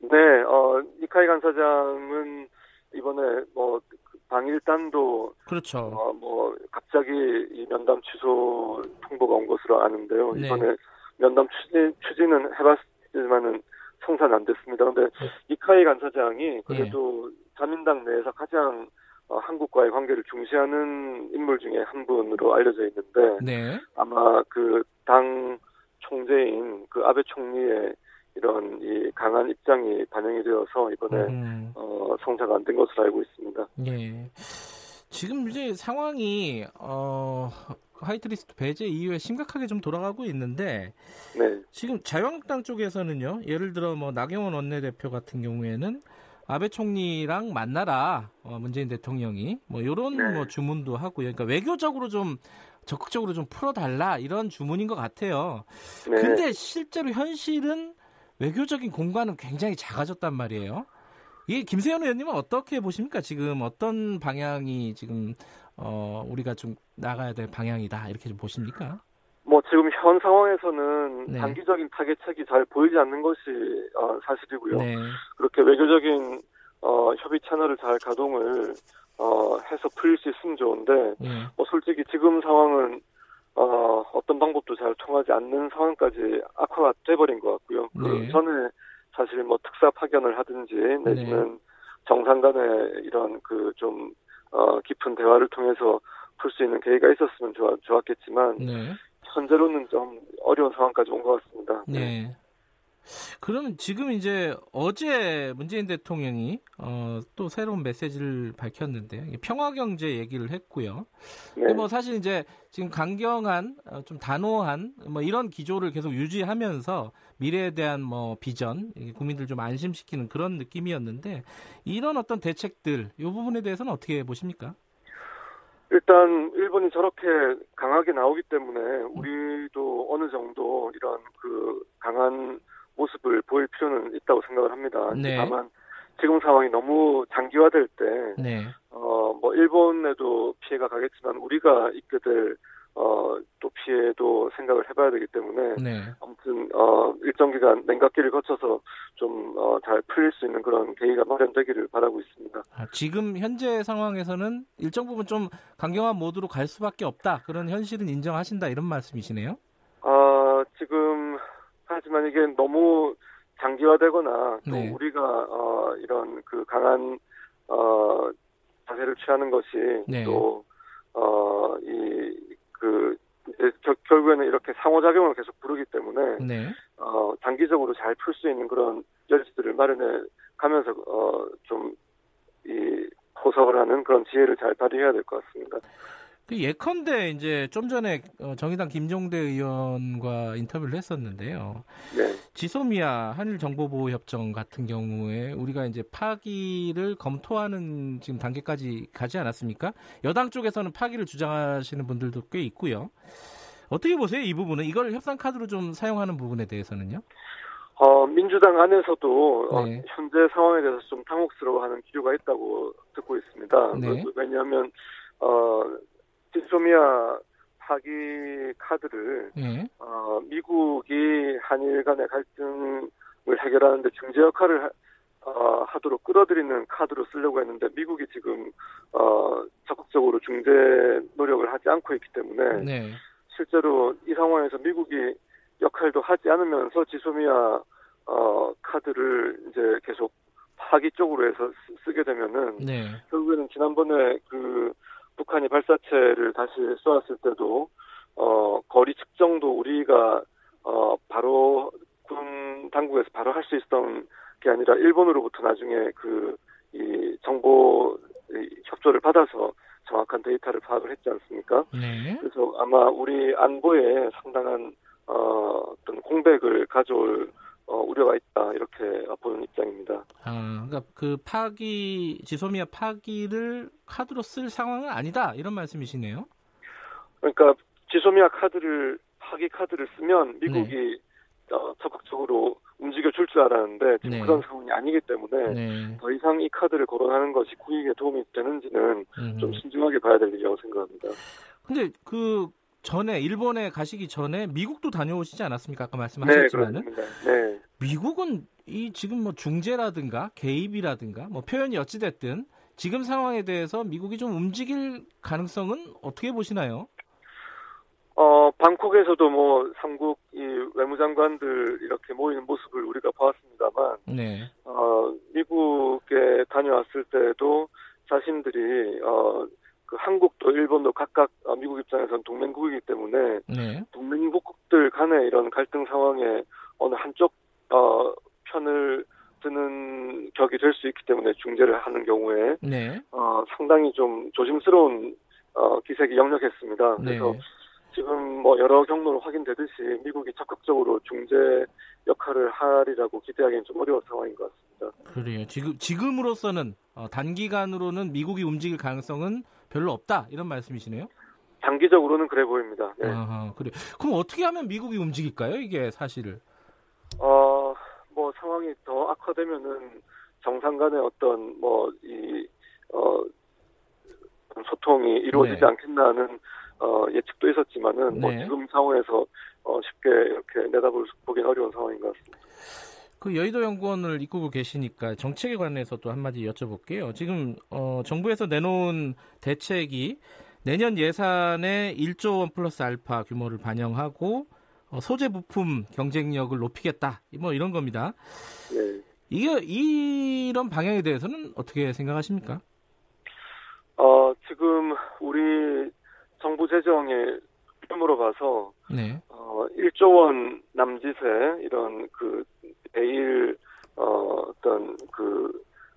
네, 어, 니카이 간사장은 이번에 뭐 방일단도 그렇죠. 어, 뭐 갑자기 이 면담 취소 통보가 온 것으로 아는데요. 네. 이번에 면담 추진 추진은 해봤지만은 성사는 안 됐습니다. 그런데 네. 이카이 간사장이 그래도 네. 자민당 내에서 가장 어, 한국과의 관계를 중시하는 인물 중에 한 분으로 알려져 있는데 네. 아마 그 당 총재인 그 아베 총리의 이런 이 강한 입장이 반영이 되어서 이번에 음. 어, 성사가 안 된 것으로 알고 있습니다. 예. 지금 이제 상황이 어 화이트리스트 배제 이후에 심각하게 좀 돌아가고 있는데 네. 지금 자유한국당 쪽에서는요. 예를 들어 뭐 나경원 원내대표 같은 경우에는 아베 총리랑 만나라 어, 문재인 대통령이 뭐 이런 네. 뭐 주문도 하고요. 그러니까 외교적으로 좀 적극적으로 좀 풀어달라 이런 주문인 것 같아요. 네. 근데 실제로 현실은 외교적인 공간은 굉장히 작아졌단 말이에요. 이게 김세현 의원님은 어떻게 보십니까? 지금 어떤 방향이 지금 어, 우리가 좀 나가야 될 방향이다 이렇게 좀 보십니까? 뭐 지금 현 상황에서는 네. 단기적인 타겟책이 잘 보이지 않는 것이 어, 사실이고요. 네. 그렇게 외교적인 어, 협의 채널을 잘 가동을 어, 해서 풀릴 수 있으면 좋은데 네. 뭐 솔직히 지금 상황은 어, 어떤 방법도 잘 통하지 않는 상황까지 악화가 돼버린 것 같고요. 그 네. 전에 사실 뭐 특사 파견을 하든지 내지는 네. 정상 간의 이런 그좀 어, 깊은 대화를 통해서 풀 수 있는 계기가 있었으면 좋았, 좋았겠지만 네. 현재로는 좀 어려운 상황까지 온 것 같습니다. 네. 네. 그러면 지금 이제 어제 문재인 대통령이 어, 또 새로운 메시지를 밝혔는데 평화 경제 얘기를 했고요. 네. 뭐 사실 이제 지금 강경한 어, 좀 단호한 뭐 이런 기조를 계속 유지하면서 미래에 대한 뭐 비전 국민들 좀 안심시키는 그런 느낌이었는데 이런 어떤 대책들 이 부분에 대해서는 어떻게 보십니까? 일단 일본이 저렇게 강하게 나오기 때문에 우리도 어느 정도 이런 그 강한 모습을 보일 필요는 있다고 생각을 합니다. 네. 다만 지금 상황이 너무 장기화될 때, 네. 어, 뭐, 일본에도 피해가 가겠지만, 우리가 입게 될, 어, 또 피해도 생각을 해봐야 되기 때문에 네. 아무튼 어, 일정 기간 냉각기를 거쳐서 좀 어, 잘 풀릴 수 있는 그런 계기가 마련되기를 바라고 있습니다. 아, 지금 현재 상황에서는 일정 부분 좀 강경한 모드로 갈 수밖에 없다 그런 현실은 인정하신다 이런 말씀이시네요. 어, 지금 하지만 이게 너무 장기화되거나 또 네. 우리가 어, 이런 그 강한 어, 자세를 취하는 것이 네. 또 어, 이, 그, 겨, 결국에는 이렇게 상호작용을 계속 부르기 때문에, 네. 어, 장기적으로 잘 풀 수 있는 그런 여지들을 마련해 가면서, 어, 좀, 이, 포석을 하는 그런 지혜를 잘 발휘해야 될 것 같습니다. 그 예컨대 이제 좀 전에 어, 정의당 김종대 의원과 인터뷰를 했었는데요. 네. 지소미아 한일 정보보호 협정 같은 경우에 우리가 이제 파기를 검토하는 지금 단계까지 가지 않았습니까? 여당 쪽에서는 파기를 주장하시는 분들도 꽤 있고요. 어떻게 보세요? 이 부분은 이걸 협상 카드로 좀 사용하는 부분에 대해서는요? 어, 민주당 안에서도 어, 네. 어, 현재 상황에 대해서 좀 당혹스러워하는 기류가 있다고 듣고 있습니다. 네. 왜냐하면 어, 지소미아 파기 카드를 예. 어, 미국이 한일 간의 갈등을 해결하는데 중재 역할을 하, 어, 하도록 끌어들이는 카드로 쓰려고 했는데 미국이 지금 어, 적극적으로 중재 노력을 하지 않고 있기 때문에 네. 실제로 이 상황에서 미국이 역할도 하지 않으면서 지소미아 어, 카드를 이제 계속 파기 쪽으로 해서 쓰, 게 되면은 네. 결국에는 지난번에 그 북한이 발사체를 다시 쏘았을 때도 어 거리 측정도 우리가 어 바로 군 당국에서 바로 할 수 있었던 게 아니라 일본으로부터 나중에 그 이 정보 협조를 받아서 정확한 데이터를 파악을 했지 않습니까? 네. 그래서 아마 우리 안보에 상당한 어, 어떤 공백을 가져올 어, 우려가 있다 이렇게 보는 입장입니다. 아, 그러니까 그 파기 지소미아 파기를 카드로 쓸 상황은 아니다 이런 말씀이시네요. 그러니까 지소미아 카드를 파기 카드를 쓰면 미국이 네. 어, 적극적으로 움직여 줄 줄 알았는데 지금 네. 그런 상황이 아니기 때문에 네. 더 이상 이 카드를 거론하는 것이 국익에 도움이 되는지는 음. 좀 신중하게 봐야 될 일이라고 생각합니다. 근데 그 전에 일본에 가시기 전에 미국도 다녀오시지 않았습니까? 아까 말씀하셨지만은 네, 네. 미국은 이 지금 뭐 중재라든가 개입이라든가 뭐 표현이 어찌 됐든 지금 상황에 대해서 미국이 좀 움직일 가능성은 어떻게 보시나요? 어, 방콕에서도 뭐 삼국 이 외무장관들 이렇게 모이는 모습을 우리가 보았습니다만, 네. 어, 미국에 다녀왔을 때도 자신들이 어, 그 한국도 일본도 각각 어, 미국 입장에서는 동맹국이기 때문에 네. 동맹국들 간의 이런 갈등 상황에 어느 한쪽 어, 편을 드는 격이 될 수 있기 때문에 중재를 하는 경우에 네. 어, 상당히 좀 조심스러운 어, 기색이 역력했습니다. 네. 그래서 지금 뭐 여러 경로로 확인되듯이 미국이 적극적으로 중재 역할을 하리라고 기대하기는 좀 어려운 상황인 것 같습니다. 그래요. 지금 지금으로서는 어, 단기간으로는 미국이 움직일 가능성은 별로 없다 이런 말씀이시네요. 장기적으로는 그래 보입니다. 네. 아하, 그래. 그럼 어떻게 하면 미국이 움직일까요? 이게 사실을? 어, 뭐 상황이 더 악화되면은 정상 간의 어떤 뭐이 어, 소통이 이루어지지 네. 않겠나는 어, 예측도 있었지만은 뭐 네. 뭐 지금 상황에서 어, 쉽게 이렇게 내다볼 보긴 어려운 상황인 것 같습니다. 그 여의도 연구원을 이끌고 계시니까 정책에 관해서 또 한마디 여쭤볼게요. 지금 어, 정부에서 내놓은 대책이 내년 예산에 1조 원 플러스 알파 규모를 반영하고 어, 소재 부품 경쟁력을 높이겠다. 뭐 이런 겁니다. 네. 이게 이런 방향에 대해서는 어떻게 생각하십니까? 어, 지금 우리 정부 재정에 씀으로 봐서 네. 어, 1조 원 남짓의 이런 그 내일 어, 어떤 그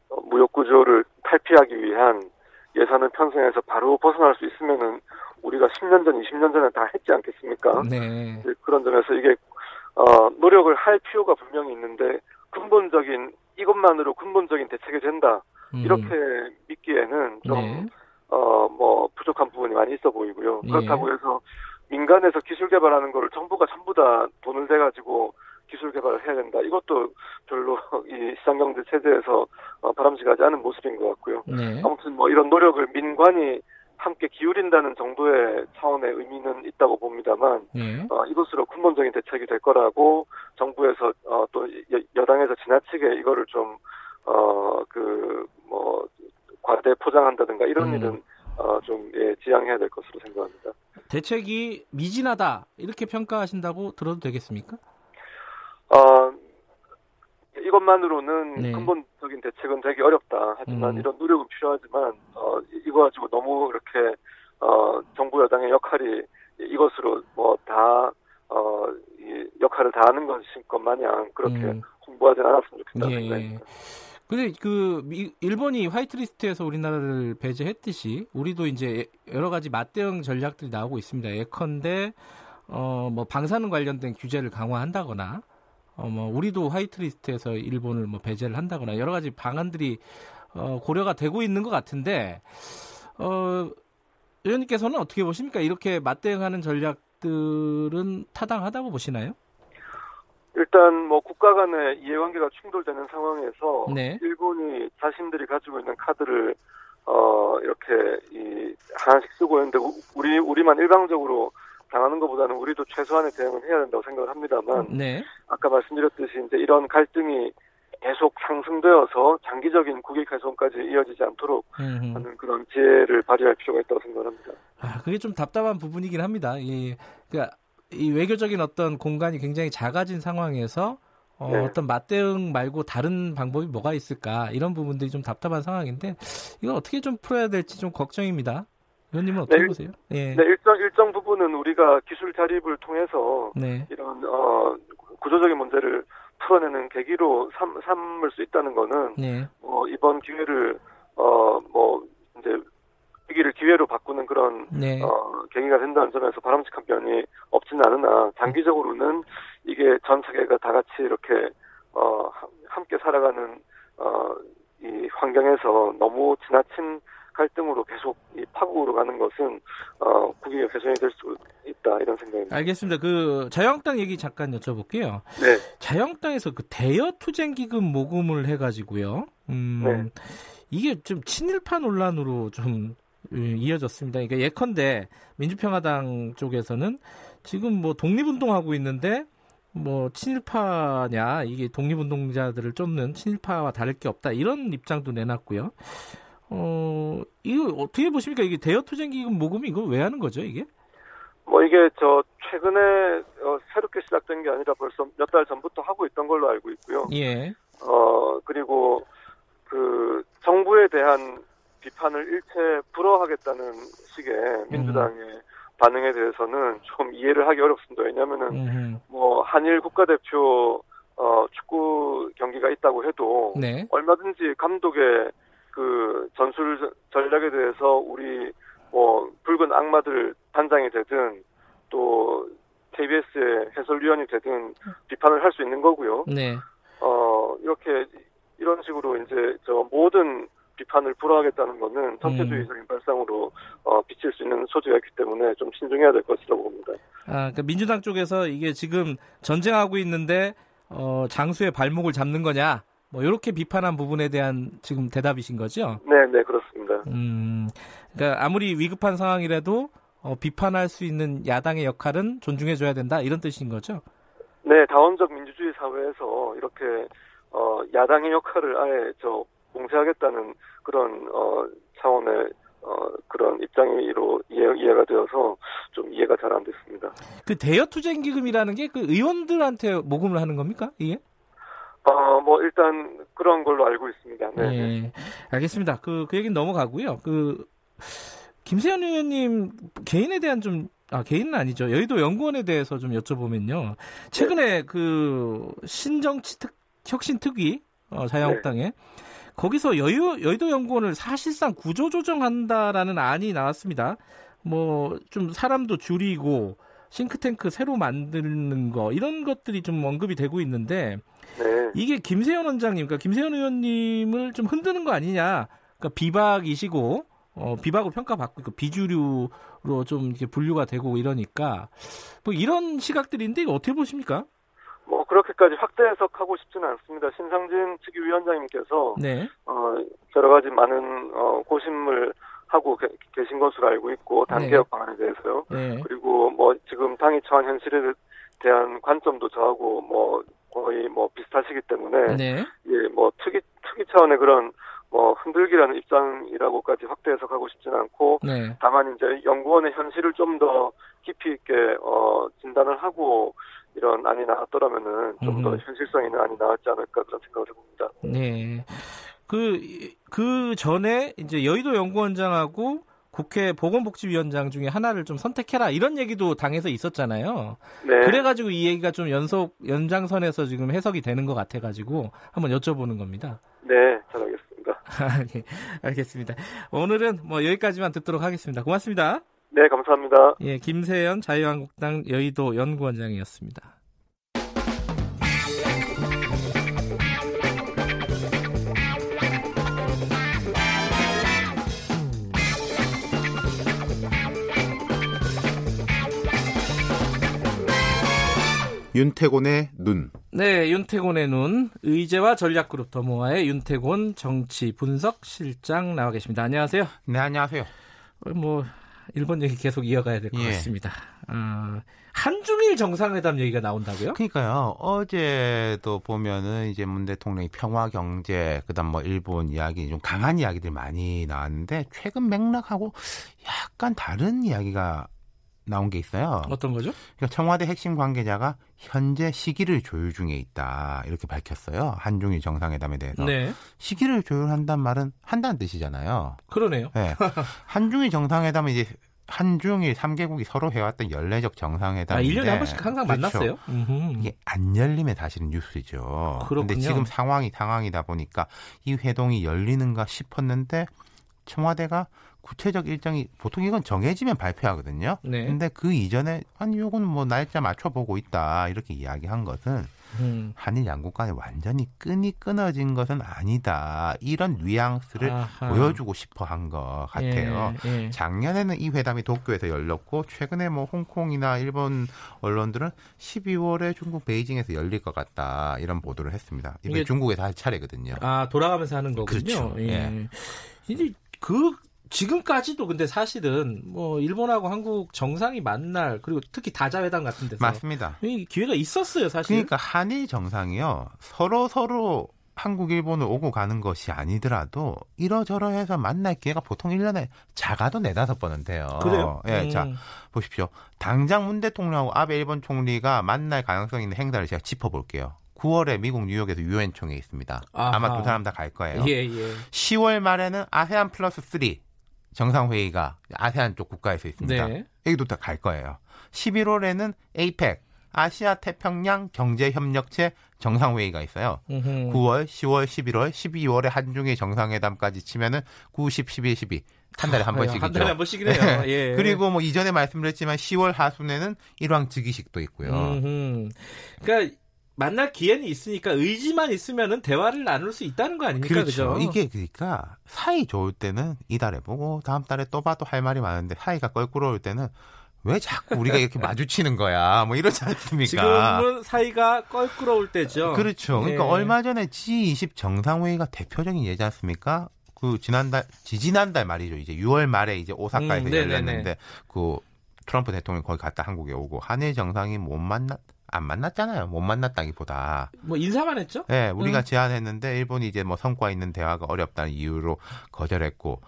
어, 무역 구조를 탈피하기 위한 예산을 편성해서 바로 벗어날 수 있으면은 우리가 10년 전, 20년 전에 다 했지 않겠습니까? 네. 그런 점에서 이게 어, 노력을 할 필요가 분명히 있는데 근본적인 이것만으로 근본적인 대책이 된다 음. 이렇게 믿기에는 좀 네. 어, 뭐 부족한 부분이 많이 있어 보이고요. 예. 그렇다고 해서 민간에서 기술 개발하는 거를 정부가 전부 다 돈을 대 가지고 기술 개발을 해야 된다. 이것도 별로 <laughs> 이 시장경제 체제에서 어, 바람직하지 않은 모습인 것 같고요. 네. 아무튼 뭐 이런 노력을 민관이 함께 기울인다는 정도의 차원의 의미는 있다고 봅니다만 예. 어, 이것으로 근본적인 대책이 될 거라고 정부에서 어, 또 여 당에서 지나치게 이거를 좀 어 그 뭐 과대 포장한다든가 이런 음. 일은 어, 좀 예, 지양해야 될 것으로 생각합니다. 대책이 미진하다 이렇게 평가하신다고 들어도 되겠습니까? 어, 이것만으로는 네. 근본적인 대책은 되기 어렵다. 하지만 음. 이런 노력은 필요하지만 어, 이거 가지고 너무 이렇게 어, 정부 여당의 역할이 이것으로 뭐다 어, 이 역할을 다하는 것인 것 마냥 그렇게 음. 홍보하지 않았으면 좋겠다 예, 생각입니다. 예. 근데 그 미, 일본이 화이트리스트에서 우리나라를 배제했듯이 우리도 이제 여러 가지 맞대응 전략들이 나오고 있습니다. 예컨대 어 뭐 방사능 관련된 규제를 강화한다거나 어 뭐 우리도 화이트리스트에서 일본을 뭐 배제를 한다거나 여러 가지 방안들이 어 고려가 되고 있는 것 같은데 어 의원님께서는 어떻게 보십니까? 이렇게 맞대응하는 전략들은 타당하다고 보시나요? 일단 뭐 국가 간의 이해관계가 충돌되는 상황에서 네. 일본이 자신들이 가지고 있는 카드를 어 이렇게 이 하나씩 쓰고 있는데 우리 우리만 일방적으로 당하는 것보다는 우리도 최소한의 대응을 해야 된다고 생각을 합니다만 네. 아까 말씀드렸듯이 이제 이런 갈등이 계속 상승되어서 장기적인 국익 훼손까지 이어지지 않도록 음흠. 하는 그런 지혜를 발휘할 필요가 있다고 생각합니다. 아, 그게 좀 답답한 부분이긴 합니다. 이, 그러니까 이 외교적인 어떤 공간이 굉장히 작아진 상황에서 어, 네. 어떤 맞대응 말고 다른 방법이 뭐가 있을까 이런 부분들이 좀 답답한 상황인데 이걸 어떻게 좀 풀어야 될지 좀 걱정입니다. 의원님은 어떻게 네, 보세요? 예. 네, 일정 일정 부분은 우리가 기술 자립을 통해서 네. 이런 어, 구조적인 문제를 풀어내는 계기로 삼, 삼을 수 있다는 거는 네. 어, 이번 기회를 어, 뭐 이제 위기를 기회로 바꾸는 그런 네. 어, 계기가 된다는 점에서 바람직한 면이 없지는 않으나 장기적으로는 이게 전 세계가 다 같이 이렇게 어, 함께 살아가는 어, 이 환경에서 너무 지나친 갈등으로 계속 이 파국으로 가는 것은 어, 국익의 개선이 될 수 있다 이런 생각입니다. 알겠습니다. 그 자유한국당 얘기 잠깐 여쭤볼게요. 네. 자유한국당에서 그 대여 투쟁 기금 모금을 해가지고요. 음, 네. 이게 좀 친일파 논란으로 좀 음, 이어졌습니다. 그러니까 예컨대 민주평화당 쪽에서는 지금 뭐 독립운동하고 있는데 뭐 친일파냐 이게 독립운동자들을 쫓는 친일파와 다를 게 없다 이런 입장도 내놨고요. 어 이거 어떻게 보십니까? 이게 대여 투쟁 기금 모금이 이거 왜 하는 거죠 이게? 뭐 이게 저 최근에 어, 새롭게 시작된 게 아니라 벌써 몇 달 전부터 하고 있던 걸로 알고 있고요. 예. 어 그리고 그 정부에 대한 비판을 일체 불허하겠다는 식의 민주당의 음. 반응에 대해서는 좀 이해를 하기 어렵습니다. 왜냐하면은 음. 뭐 한일 국가대표 어, 축구 경기가 있다고 해도 네. 얼마든지 감독의 그 전술 전략에 대해서 우리 뭐 붉은 악마들 단장이 되든 또 KBS의 해설위원이 되든 비판을 할 수 있는 거고요. 네. 어 이렇게 이런 식으로 이제 저 모든 비판을 불허하겠다는 것은 전체주의적인 음. 발상으로 어, 비칠 수 있는 소지가 있기 때문에 좀 신중해야 될 것이라고 봅니다. 아, 그러니까 민주당 쪽에서 이게 지금 전쟁하고 있는데 어, 장수의 발목을 잡는 거냐? 뭐 이렇게 비판한 부분에 대한 지금 대답이신 거죠? 네, 네 그렇습니다. 음, 그러니까 아무리 위급한 상황이라도 어, 비판할 수 있는 야당의 역할은 존중해줘야 된다 이런 뜻인 거죠? 네, 다원적 민주주의 사회에서 이렇게 어, 야당의 역할을 아예 저 봉쇄하겠다는 그런 어, 차원의 어, 그런 입장으로 이해, 이해가 되어서 좀 이해가 잘 안 됐습니다. 그 대여 투쟁 기금이라는 게 그 의원들한테 모금을 하는 겁니까? 이게? 어, 뭐 일단 그런 걸로 알고 있습니다. 네. 네. 알겠습니다. 그, 그 얘기는 넘어가고요. 그 김세현 의원님 개인에 대한 좀 아, 개인은 아니죠. 여의도 연구원에 대해서 좀 여쭤보면요. 최근에 네. 그 신정치 특, 혁신 특위 어, 자유한국당에 네. 거기서 여유, 여의도 연구원을 사실상 구조조정한다라는 안이 나왔습니다. 뭐 좀 사람도 줄이고 싱크탱크 새로 만드는 거 이런 것들이 좀 언급이 되고 있는데 네. 이게 김세현 원장님, 그러니까 김세현 의원님을 좀 흔드는 거 아니냐? 그러니까 비박이시고 어, 비박으로 평가받고 있고 비주류로 좀 이렇게 분류가 되고 이러니까 뭐 이런 시각들인데 이거 어떻게 보십니까? 뭐 그렇게까지 확대 해석하고 싶지는 않습니다. 신상진 특위위원장님께서 네. 어, 여러 가지 많은 어, 고심을 하고 계신 것으로 알고 있고 당 네. 개혁 방안에 대해서요. 네. 그리고 뭐 지금 당이 처한 현실에 대한 관점도 저하고 뭐 거의 뭐 비슷하시기 때문에 네. 예, 뭐 특이 특이 차원의 그런 뭐 흔들기라는 입장이라고까지 확대 해석하고 싶지는 않고 네. 다만 이제 연구원의 현실을 좀 더 깊이 있게 어 진단을 하고 이런 안이 나왔더라면은 좀더 현실성 있는 안이 나왔지 않을까 그런 생각을 해봅니다. 네. 그, 그 전에 이제 여의도 연구원장하고 국회 보건복지위원장 중에 하나를 좀 선택해라 이런 얘기도 당에서 있었잖아요. 네. 그래가지고 이 얘기가 좀 연속 연장선에서 지금 해석이 되는 것 같아가지고 한번 여쭤보는 겁니다. 네, 잘 알겠습니다. 네, 알겠습니다. 오늘은 뭐 여기까지만 듣도록 하겠습니다. 고맙습니다. 네, 감사합니다. 예, 김세연 자유한국당 여의도 연구원장이었습니다. 윤태곤의 눈. 네, 윤태곤의 눈. 의제와 전략그룹 더모아의 윤태곤 정치 분석 실장 나와 계십니다. 안녕하세요. 네, 안녕하세요. 어, 뭐 일본 얘기 계속 이어가야 될것 예. 같습니다. 어, 한중일 정상회담 얘기가 나온다고요? 그러니까요. 어제도 보면은 이제 문 대통령이 평화 경제 그다음 뭐 일본 이야기 좀 강한 이야기들 많이 나왔는데 최근 맥락하고 약간 다른 이야기가 나온 게 있어요. 어떤 거죠? 그러니까 청와대 핵심 관계자가 현재 시기를 조율 중에 있다 이렇게 밝혔어요. 한중일 정상회담에 대해서 네. 시기를 조율한단 말은 한다는 뜻이잖아요. 그러네요. 네. <laughs> 한중일 정상회담은 이제 한중일 3개국이 서로 해왔던 연례적 정상회담인데 아, 1년에 한 번씩 항상 그렇죠. 만났어요? 이게 안 열리면 사실은 뉴스죠. 그런데 지금 상황이 상황이다 보니까 이 회동이 열리는가 싶었는데 청와대가 구체적 일정이 보통 이건 정해지면 발표하거든요. 네. 근데 그 이전에 아니 요건 뭐 날짜 맞춰 보고 있다 이렇게 이야기한 것은 음. 한일 양국 간에 완전히 끈이 끊어진 것은 아니다. 이런 뉘앙스를 아하. 보여주고 싶어 한 것 같아요. 예, 예. 작년에는 이 회담이 도쿄에서 열렸고 최근에 뭐 홍콩이나 일본 언론들은 12월에 중국 베이징에서 열릴 것 같다. 이런 보도를 했습니다. 이게 중국에서 할 차례거든요. 아, 돌아가면서 하는 거군요. 그렇죠. 예. 예. 이제 그 지금까지도 근데 사실은 뭐 일본하고 한국 정상이 만날 그리고 특히 다자회담 같은 데서 맞습니다. 이 기회가 있었어요, 사실. 그러니까 한일 정상이요. 서로 서로 한국, 일본을 오고 가는 것이 아니더라도 이러저러해서 만날 기회가 보통 1년에 작아도 네다섯 번은 돼요. 그래요? 예, 음. 자, 보십시오. 당장 문 대통령하고 아베 일본 총리가 만날 가능성 있는 행사를 제가 짚어볼게요. 9월에 미국 뉴욕에서 유엔 총회 있습니다. 아하. 아마 두 사람 다 갈 거예요. 예, 예. 10월 말에는 아세안 플러스 3 정상회의가 아세안 쪽 국가에서 있습니다. 네. 여기도 다 갈 거예요. 11월에는 에이펙 아시아 태평양 경제 협력체 정상회의가 있어요. 으흠. 9월, 10월, 11월, 12월에 한중일 정상회담까지 치면은 9, 10, 11, 12. 한 달에 한 번씩이죠. 한 달에 한 번씩이네요. 네. <laughs> 예. 그리고 뭐 이전에 말씀드렸지만 10월 하순에는 일왕 즉위식도 있고요. 음흠. 그러니까 만날 기회는 있으니까 의지만 있으면은 대화를 나눌 수 있다는 거 아닙니까? 그렇죠. 그죠? 이게 그러니까 사이 좋을 때는 이달에 보고 다음 달에 또 봐도 할 말이 많은데 사이가 껄끄러울 때는 왜 자꾸 우리가 이렇게 <laughs> 마주치는 거야? 뭐 이러지 않습니까? 지금은 사이가 껄끄러울 때죠. 그렇죠. 그러니까 네. 얼마 전에 G20 정상회의가 대표적인 예지 않습니까? 그 지난달 지지난달 말이죠. 이제 6월 말에 이제 오사카에서 음, 열렸는데 그 트럼프 대통령이 거기 갔다 한국에 오고 한일 정상이 못 만났 안 만났잖아요. 못 만났다기보다. 뭐 인사만 했죠? 네, 우리가 음. 제안했는데 일본이 이제 뭐 성과 있는 대화가 어렵다는 이유로 거절했고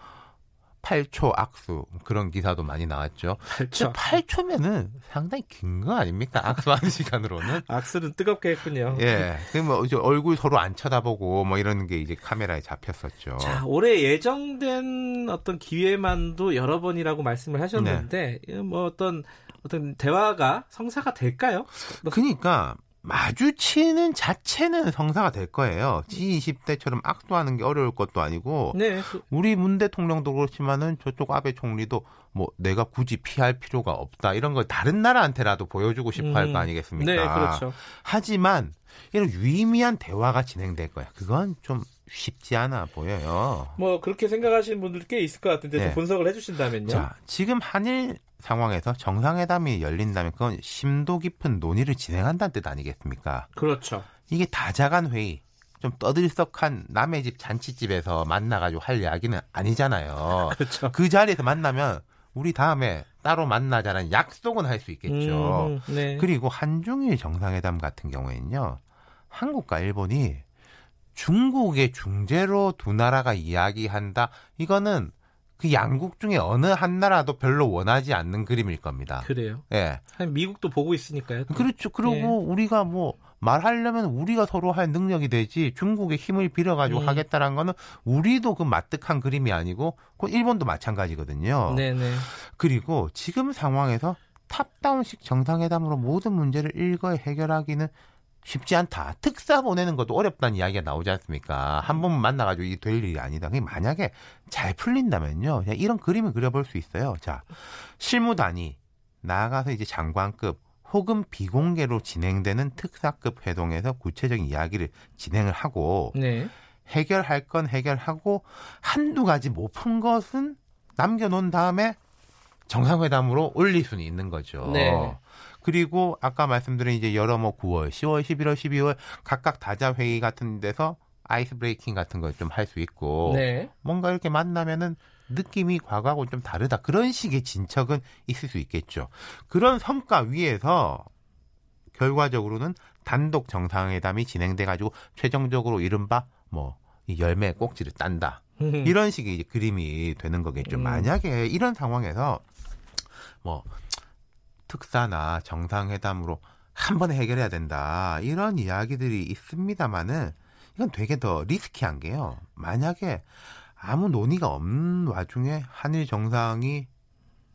8초 악수 그런 기사도 많이 나왔죠. 8초. 8초면은 상당히 긴 거 아닙니까? 악수하는 <laughs> 시간으로는. 악수는 뜨겁게 했군요. 예. 그뭐 이제 얼굴 서로 안 쳐다보고 뭐 이런 게 이제 카메라에 잡혔었죠. 자, 올해 예정된 어떤 기회만도 여러 번이라고 말씀을 하셨는데 네. 뭐 어떤 어떤 대화가 성사가 될까요? 그러니까 마주치는 자체는 성사가 될 거예요. G20대처럼 악수하는 게 어려울 것도 아니고 네. 우리 문 대통령도 그렇지만은 저쪽 아베 총리도 뭐 내가 굳이 피할 필요가 없다 이런 걸 다른 나라한테라도 보여주고 싶어 할거 음. 아니겠습니까? 네, 그렇죠. 하지만 이런 유의미한 대화가 진행될 거야. 그건 좀 쉽지 않아 보여요. 뭐 그렇게 생각하시는 분들 꽤 있을 것 같은데 네. 분석을 해주신다면요. 자, 지금 한일 상황에서 정상회담이 열린다면 그건 심도 깊은 논의를 진행한다는 뜻 아니겠습니까? 그렇죠. 이게 다자간 회의, 좀 떠들썩한 남의 집 잔치집에서 만나가지고 할 이야기는 아니잖아요. <laughs> 그렇죠. 그 자리에서 만나면 우리 다음에 따로 만나자는 약속은 할 수 있겠죠. 음, 네. 그리고 한중일 정상회담 같은 경우에는요. 한국과 일본이 중국의 중재로 두 나라가 이야기한다. 이거는 그 양국 중에 어느 한 나라도 별로 원하지 않는 그림일 겁니다. 그래요? 예. 네. 미국도 보고 있으니까요. 또. 그렇죠. 그리고 네. 우리가 뭐 말하려면 우리가 서로 할 능력이 되지 중국의 힘을 빌어가지고 음. 하겠다라는 거는 우리도 그 마뜩한 그림이 아니고 그 일본도 마찬가지거든요. 네네. 그리고 지금 상황에서 탑다운식 정상회담으로 모든 문제를 일거에 해결하기는 쉽지 않다. 특사 보내는 것도 어렵다는 이야기가 나오지 않습니까? 한 번 만나가지고 이게 될 일이 아니다. 그게 만약에 잘 풀린다면요. 그냥 이런 그림을 그려볼 수 있어요. 자, 실무단이 나아가서 이제 장관급 혹은 비공개로 진행되는 특사급 회동에서 구체적인 이야기를 진행을 하고 네. 해결할 건 해결하고 한두 가지 못 푼 것은 남겨놓은 다음에 정상회담으로 올릴 수는 있는 거죠. 네. 그리고 아까 말씀드린 이제 여러 뭐 9월, 10월, 11월, 12월 각각 다자 회의 같은 데서 아이스 브레이킹 같은 걸 좀 할 수 있고 네. 뭔가 이렇게 만나면은 느낌이 과거하고 좀 다르다. 그런 식의 진척은 있을 수 있겠죠. 그런 성과 위에서 결과적으로는 단독 정상회담이 진행돼 가지고 최종적으로 이른바 뭐 열매 꼭지를 딴다. 이런 식의 그림이 되는 거겠죠. 음. 만약에 이런 상황에서 뭐 특사나 정상회담으로 한 번에 해결해야 된다. 이런 이야기들이 있습니다만은 이건 되게 더 리스키한 게요. 만약에 아무 논의가 없는 와중에 한일 정상이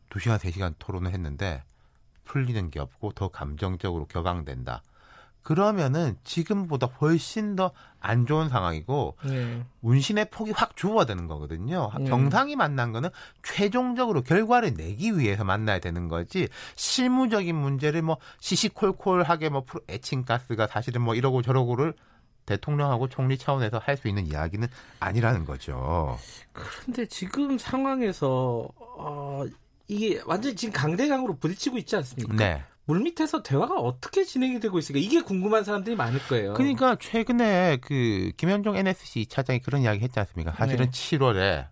2시간, 3시간 토론을 했는데 풀리는 게 없고 더 감정적으로 격앙된다. 그러면은 지금보다 훨씬 더 안 좋은 상황이고 네. 운신의 폭이 확 줄어드는 거거든요. 네. 정상이 만난 거는 최종적으로 결과를 내기 위해서 만나야 되는 거지 실무적인 문제를 뭐 시시콜콜하게 뭐 에칭 가스가 사실은 뭐 이러고 저러고를 대통령하고 총리 차원에서 할 수 있는 이야기는 아니라는 거죠. 그런데 지금 상황에서 어, 이게 완전히 지금 강대강으로 부딪히고 있지 않습니까? 네. 물밑에서 대화가 어떻게 진행이 되고 있을까? 이게 궁금한 사람들이 많을 거예요. 그러니까 최근에 그 김현종 NSC 차장이 그런 이야기 했지 않습니까? 사실은 네. 7월에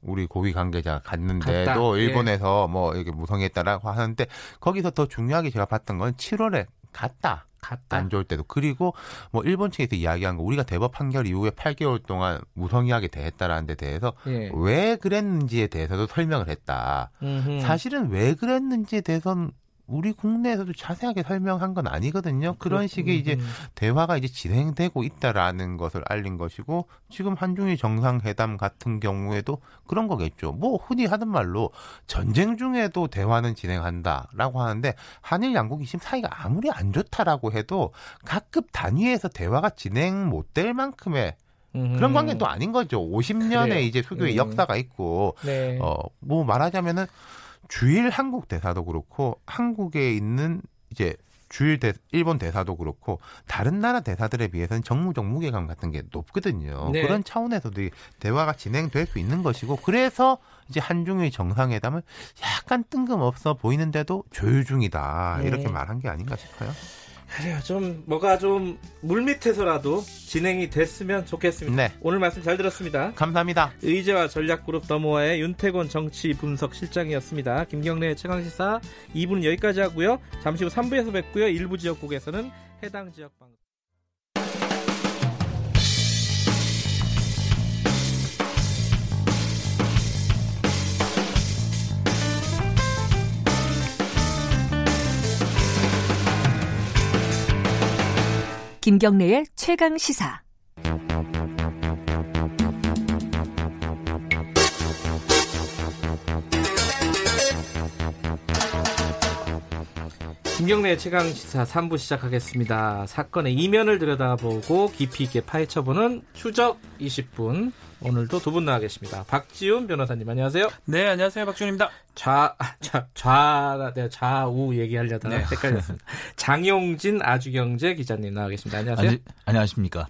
우리 고위 관계자 갔는데도 갔다. 일본에서 예. 뭐 이렇게 무성했다라고 하는데 거기서 더 중요하게 제가 봤던 건 7월에 갔다. 갔다. 안 좋을 때도 그리고 뭐 일본 측에서 이야기한 거 우리가 대법 판결 이후에 8개월 동안 무성의하게 대했다라는 데 대해서 예. 왜 그랬는지에 대해서도 설명을 했다. 음흠. 사실은 왜 그랬는지에 대해서는 우리 국내에서도 자세하게 설명한 건 아니거든요. 그런 식의 이제 음. 대화가 이제 진행되고 있다라는 것을 알린 것이고 지금 한중일 정상회담 같은 경우에도 그런 거겠죠. 뭐 흔히 하는 말로 전쟁 중에도 대화는 진행한다라고 하는데 한일 양국이 지금 사이가 아무리 안 좋다라고 해도 각급 단위에서 대화가 진행 못 될 만큼의 그런 관계는 또 아닌 거죠. 50년의 그래요. 이제 수교의 음. 역사가 있고, 네. 어, 뭐 말하자면은 주일 한국 대사도 그렇고 한국에 있는 이제 주일 대, 일본 대사도 그렇고 다른 나라 대사들에 비해서는 정무적 무게감 같은 게 높거든요. 네. 그런 차원에서도 대화가 진행될 수 있는 것이고 그래서 이제 한중일 정상회담을 약간 뜬금없어 보이는데도 조율 중이다 이렇게 네. 말한 게 아닌가 싶어요. 그래요. 좀 뭐가 좀 물밑에서라도 진행이 됐으면 좋겠습니다. 네. 오늘 말씀 잘 들었습니다. 감사합니다. 의제와 전략그룹 더모아의 윤태곤 정치 분석 실장이었습니다. 김경래 최강시사 2부는 여기까지 하고요. 잠시 후 3부에서 뵙고요. 일부 지역국에서는 해당 지역 방송 김경래의 최강 시사. 김경래의 최강 시사 3부 시작하겠습니다. 사건의 이면을 들여다보고 깊이 있게 파헤쳐보는 추적 20분. 오늘도 두 분 나와 계십니다. 박지훈 변호사님 안녕하세요. 네, 안녕하세요. 박지훈입니다. 좌, 좌, 좌, 네, 좌우 얘기하려다가 네. 헷갈렸습니다. <laughs> 장용진 아주경제 기자님 나와 계십니다. 안녕하세요. 아니, 안녕하십니까.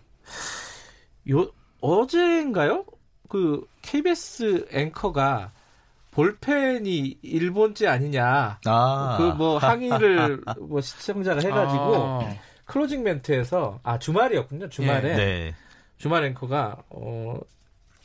요, 어제인가요? 그 KBS 앵커가 볼펜이 일본제 아니냐. 아. 그뭐 <laughs> 항의를 뭐 시청자가 해가지고 아. closing 멘트에서 아 주말이었군요. 주말에. 네. 주말 앵커가 어,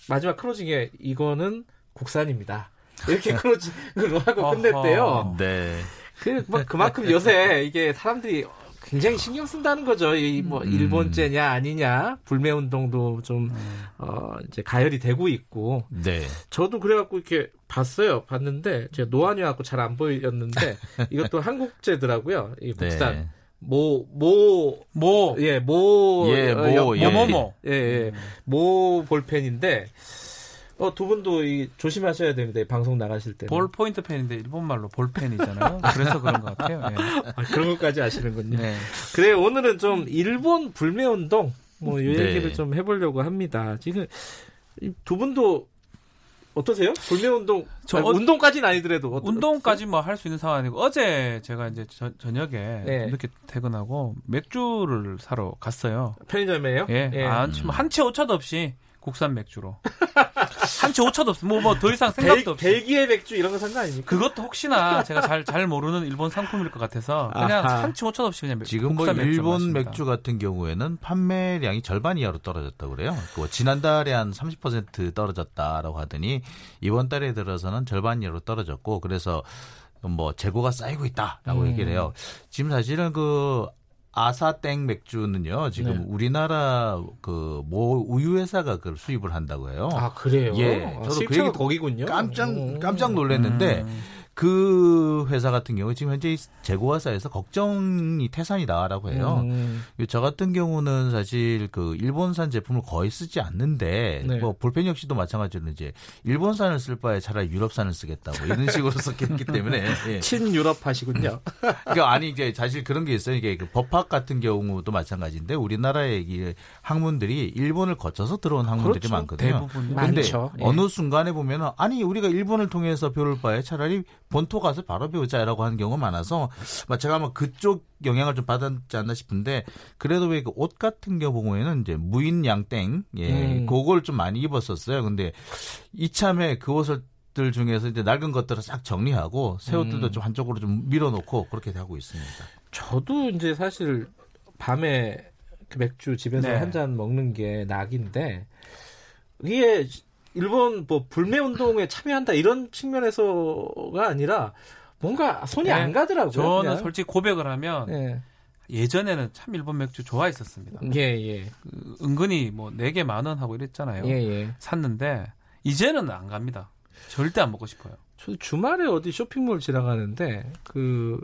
마지막 closing에 이거는 국산입니다. 이렇게 <laughs> closing으로 하고 끝냈대요. 네. 그, 뭐, 그만큼 요새 이게 사람들이 굉장히 신경 쓴다는 거죠. 이뭐 음. 일본제냐 아니냐 불매 운동도 좀 음. 어, 이제 가열이 되고 있고. 네. 저도 그래갖고 이렇게 봤어요. 봤는데 제가 노안이 갖고 잘 안 보였는데 <laughs> 이것도 한국제더라고요. 이 국산. 네. 모, 모, 모, 예, 모, 예, 모, 어, 예, 모, 모, 예, 예, 모 볼펜인데, 어, 두 분도 이, 조심하셔야 됩니다. 방송 나가실 때. 볼 포인트 펜인데 일본말로 볼펜이잖아요. <laughs> 그래서 그런 것 같아요. 네. 아, 그런 것까지 아시는군요. 네. 그래 오늘은 좀 일본 불매 운동 뭐이 네. 얘기를 좀 해보려고 합니다. 지금 두 분도 어떠세요? 불매 운동? 저 아니, 어, 운동까지는 아니더라도 어떠, 운동까지 뭐 할 수 있는 상황이고 어제 제가 이제 저, 저녁에 네. 이렇게 퇴근하고 맥주를 사러 갔어요. 편의점에요? 예. 예. 아, 음. 한치 오차도 없이 국산 맥주로. <laughs> 한치 오차도 없어. 뭐, 뭐, 더 이상 생각도 벨, 없이. 벨기에 맥주 이런 거 산 거 아닙니까? 그것도 혹시나 제가 잘, 잘 모르는 일본 상품일 것 같아서 그냥 아하. 한치 오차도 없이 그냥 지금 뭐 일본 맥주 같은 경우에는 판매량이 절반 이하로 떨어졌다고 그래요. 그 지난달에 한 30% 떨어졌다라고 하더니 이번 달에 들어서는 절반 이하로 떨어졌고 그래서 뭐 재고가 쌓이고 있다라고 음. 얘기를 해요. 지금 사실은 그 아사땡 맥주는요 지금 네. 우리나라 그 모 우유 회사가 그걸 수입을 한다고 해요. 아 그래요? 예, 아, 저도 그 얘기 거기군요. 깜짝 깜짝 놀랐는데 음. 그 회사 같은 경우 지금 현재 재고가 쌓여서 걱정이 태산이다라고 해요. 음. 저 같은 경우는 사실 그 일본산 제품을 거의 쓰지 않는데 네. 뭐 볼펜 역시도 마찬가지로 이제 일본산을 쓸 바에 차라리 유럽산을 쓰겠다고 이런 식으로 <laughs> 썼기 때문에 예. 친유럽 하시군요. 그러니까 아니 이제 사실 그런 게 있어요. 이게 그 법학 같은 경우도 마찬가지인데 우리나라의 이 학문들이 일본을 거쳐서 들어온 학문들이 그렇죠. 많거든요. 대부분 근데 많죠. 예. 어느 순간에 보면은 아니 우리가 일본을 통해서 배울 바에 차라리 본토 가서 바로 배우자라고 하는 경우가 많아서 제가 아마 그쪽 영향을 좀 받았지 않나 싶은데 그래도 왜 그 옷 같은 경우에는 이제 무인 양땡 예 음. 그걸 좀 많이 입었었어요. 근데 이참에 그 옷을 들 중에서 이제 낡은 것들을 싹 정리하고 새 옷들도 음. 좀 한쪽으로 좀 밀어놓고 그렇게 하고 있습니다. 저도 이제 사실 밤에 그 맥주 집에서 네. 한잔 먹는 게 낙인데 이게 일본 뭐 불매 운동에 참여한다 이런 측면에서가 아니라 뭔가 손이 네. 안 가더라고요. 저는 그냥. 솔직히 고백을 하면 네. 예전에는 참 일본 맥주 좋아했었습니다. 예, 예. 그 은근히 뭐 4개 만 원 하고 이랬잖아요. 예, 예. 샀는데 이제는 안 갑니다. 절대 안 먹고 싶어요. 저 주말에 어디 쇼핑몰 지나가는데 그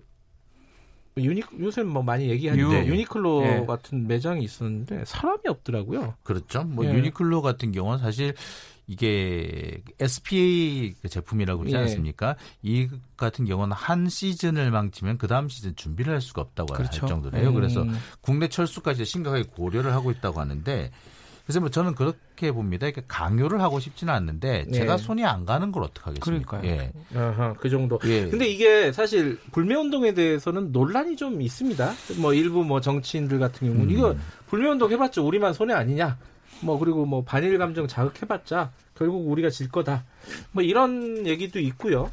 유니 요새 뭐 많이 얘기하는데 유. 니클로 예. 같은 매장이 있었는데 사람이 없더라고요. 그렇죠. 뭐 예. 유니클로 같은 경우는 사실 이게 SPA 제품이라고 그러지 예. 않습니까? 이 같은 경우는 한 시즌을 망치면 그 다음 시즌 준비를 할 수가 없다고 그렇죠. 할 정도래요. 음. 그래서 국내 철수까지 심각하게 고려를 하고 있다고 하는데 그래서 뭐 저는 그렇게 봅니다. 이렇게 강요를 하고 싶지는 않는데 제가 예. 손이 안 가는 걸 어떡하겠습니까? 그러니까요. 예. 아하, 그 정도. 예. 근데 이게 사실 불매 운동에 대해서는 논란이 좀 있습니다. 뭐 일부 뭐 정치인들 같은 경우는 음. 이거 불매 운동 해봤자 우리만 손해 아니냐? 뭐 그리고 뭐 반일 감정 자극해봤자 결국 우리가 질 거다. 뭐 이런 얘기도 있고요.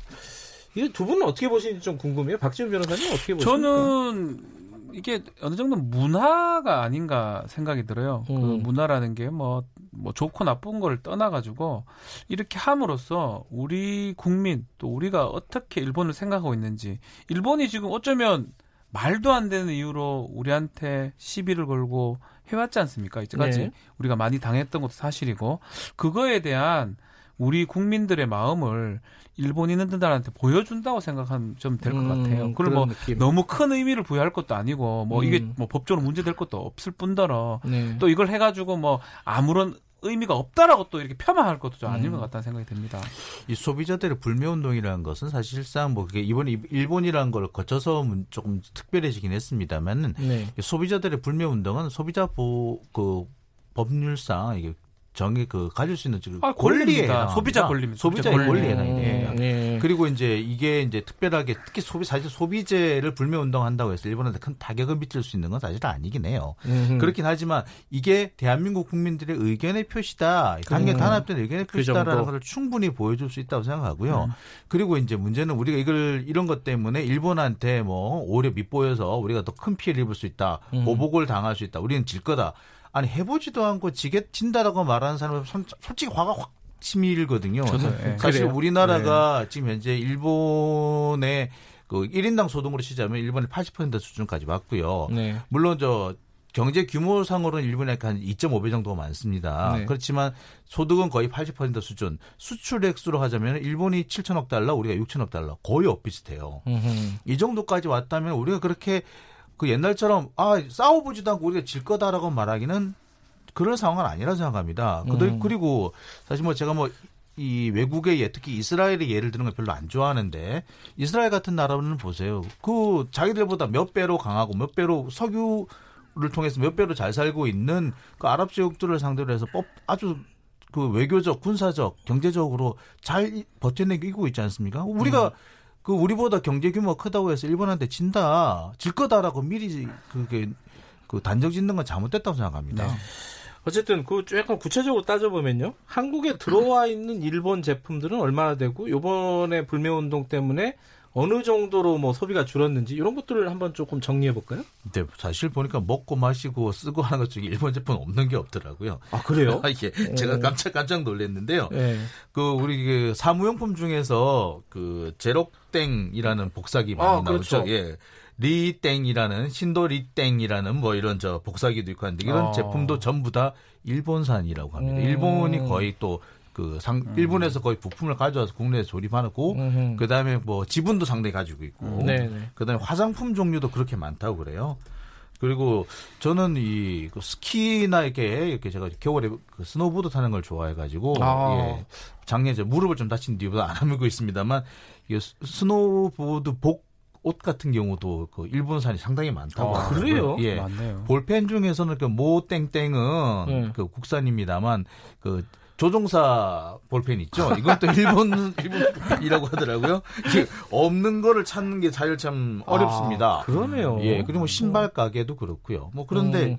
이게 두 분은 어떻게 보시는지 좀 궁금해요. 박지훈 변호사님 어떻게 보십니까? 저는 이게 어느 정도 문화가 아닌가 생각이 들어요. 그 음. 그 문화라는 게 뭐, 뭐 좋고 나쁜 걸 떠나가지고 이렇게 함으로써 우리 국민 또 우리가 어떻게 일본을 생각하고 있는지 일본이 지금 어쩌면 말도 안 되는 이유로 우리한테 시비를 걸고 해왔지 않습니까? 이때까지 네. 우리가 많이 당했던 것도 사실이고 그거에 대한 우리 국민들의 마음을 일본인들한테 보여준다고 생각하면 좀 될것 같아요. 음, 그리고 뭐 느낌. 너무 큰 의미를 부여할 것도 아니고 뭐 음. 이게 뭐 법적으로 문제될 것도 없을 뿐더러 네. 또 이걸 해가지고 뭐 아무런 의미가 없다라고 또 이렇게 폄하할 것도 좀 아닌 음. 것 같다는 생각이 듭니다. 이 소비자들의 불매 운동이라는 것은 사실상 뭐 그게 이번 일본이라는 걸 거쳐서 조금 특별해지긴 했습니다만 네. 소비자들의 불매 운동은 소비자 보그 법률상 이게 정의 그 가질 수 있는 아, 권리에 소비자 권리입니다. 소비자의 권리. 권리에 해당이 네. 그리고 이제 이게 이제 특별하게 특히 소비 사실 소비재를 불매 운동한다고 해서 일본한테 큰 타격을 미칠 수 있는 건 사실 아니긴 해요. 음흠. 그렇긴 하지만 이게 대한민국 국민들의 의견의 표시다. 강경 단합된 의견의 그 표시다라는 그 것을 충분히 보여줄 수 있다고 생각하고요. 음. 그리고 이제 문제는 우리가 이걸 이런 것 때문에 일본한테 뭐 오히려 밑보여서 우리가 더 큰 피해를 입을 수 있다. 음. 보복을 당할 수 있다. 우리는 질 거다. 아니 해보지도 않고 지게 진다라고 말하는 사람은 솔직히 화가 확 치밀거든요. 네. 사실 그래요? 우리나라가 네. 지금 현재 일본의 그 1인당 소득으로 치자면 일본의 80% 수준까지 왔고요. 네. 물론 저 경제 규모상으로는 일본에 한 2.5배 정도가 많습니다. 네. 그렇지만 소득은 거의 80% 수준. 수출 액수로 하자면 일본이 7천억 달러, 우리가 6천억 달러 거의 엇비슷해요. 음흠. 이 정도까지 왔다면 우리가 그렇게 그 옛날처럼 아 싸워보지도 않고 우리가 질 거다라고 말하기는 그런 상황은 아니라 생각합니다. 음. 그리고 사실 뭐 제가 뭐 이 외국의 예, 특히 이스라엘의 예를 드는 걸 별로 안 좋아하는데 이스라엘 같은 나라는 보세요. 그 자기들보다 몇 배로 강하고 몇 배로 석유 를 통해서 몇 배로 잘 살고 있는 그 아랍 지역들을 상대로 해서 법 아주 그 외교적, 군사적, 경제적으로 잘 버텨내고 있지 않습니까? 우리가 음. 그 우리보다 경제 규모가 크다고 해서 일본한테 진다, 질 거다라고 미리 그게 그 단정 짓는 건 잘못됐다고 생각합니다. 네. 어쨌든 그 약간 구체적으로 따져보면요. 한국에 들어와 있는 일본 제품들은 얼마나 되고 요번에 불매 운동 때문에 어느 정도로 뭐 소비가 줄었는지 이런 것들을 한번 조금 정리해 볼까요? 네, 사실 보니까 먹고 마시고 쓰고 하는 것 중에 일본 제품 없는 게 없더라고요. 아 그래요? <laughs> 아, 예, 제가 깜짝 깜짝 놀랐는데요. 네. 그 우리 그 사무용품 중에서 그 제록땡이라는 복사기 많이 아, 나오죠. 그렇죠. 예. 리땡이라는 신도 리땡이라는 뭐 이런 저 복사기도 있고 한데 이런 어. 제품도 전부 다 일본산이라고 합니다. 음. 일본이 거의 또 그 상, 음. 일본에서 거의 부품을 가져와서 국내에 조립하고 그 다음에 뭐 지분도 상당히 가지고 있고 음. 그 다음에 화장품 종류도 그렇게 많다고 그래요. 그리고 저는 이그 스키나 이렇게 이렇게 제가 겨울에 그 스노보드 타는 걸 좋아해가지고 아. 예, 작년에 제 무릎을 좀 다친 뒤부터 안 하고 있습니다만 이 스노보드 복 옷 같은 경우도 그 일본산이 상당히 많다고. 아, 그래요? 예. 많네요. 볼펜 중에서는 그 모 땡땡은 네. 그 국산입니다만 그 조종사 볼펜 있죠. 이것도 일본 <laughs> 일본이라고 하더라고요. 없는 거를 찾는 게 사실 참 어렵습니다. 아, 그러네요. 예, 그리고 뭐 신발 가게도 그렇고요. 뭐 그런데 음.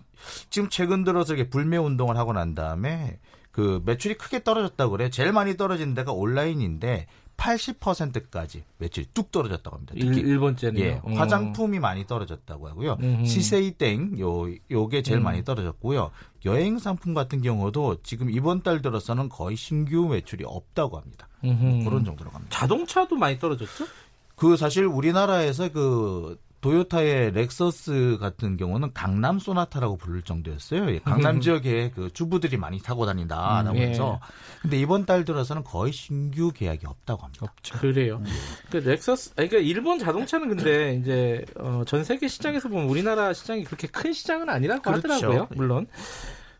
지금 최근 들어서 이게 불매 운동을 하고 난 다음에 그 매출이 크게 떨어졌다고 그래. 제일 많이 떨어진 데가 온라인인데 80%까지 매출이 뚝 떨어졌다고 합니다. 특히 일, 번째는 예, 음. 화장품이 많이 떨어졌다고 하고요. 음. 시세이땡 요 요게 제일 음. 많이 떨어졌고요. 여행 상품 같은 경우도 지금 이번 달 들어서는 거의 신규 매출이 없다고 합니다. 뭐 그런 정도로 갑니다. 자동차도 많이 떨어졌죠? 그 사실 우리나라에서 그 도요타의 렉서스 같은 경우는 강남 소나타라고 부를 정도였어요. 예, 강남 음. 지역에 그 주부들이 많이 타고 다닌다라고 음, 예. 해서. 근데 이번 달 들어서는 거의 신규 계약이 없다고 합니다. 없죠. 그래요. 예. 그 렉서스, 그러니까 일본 자동차는 근데 이제 어, 전 세계 시장에서 보면 우리나라 시장이 그렇게 큰 시장은 아니라고 그렇죠. 하더라고요. 물론.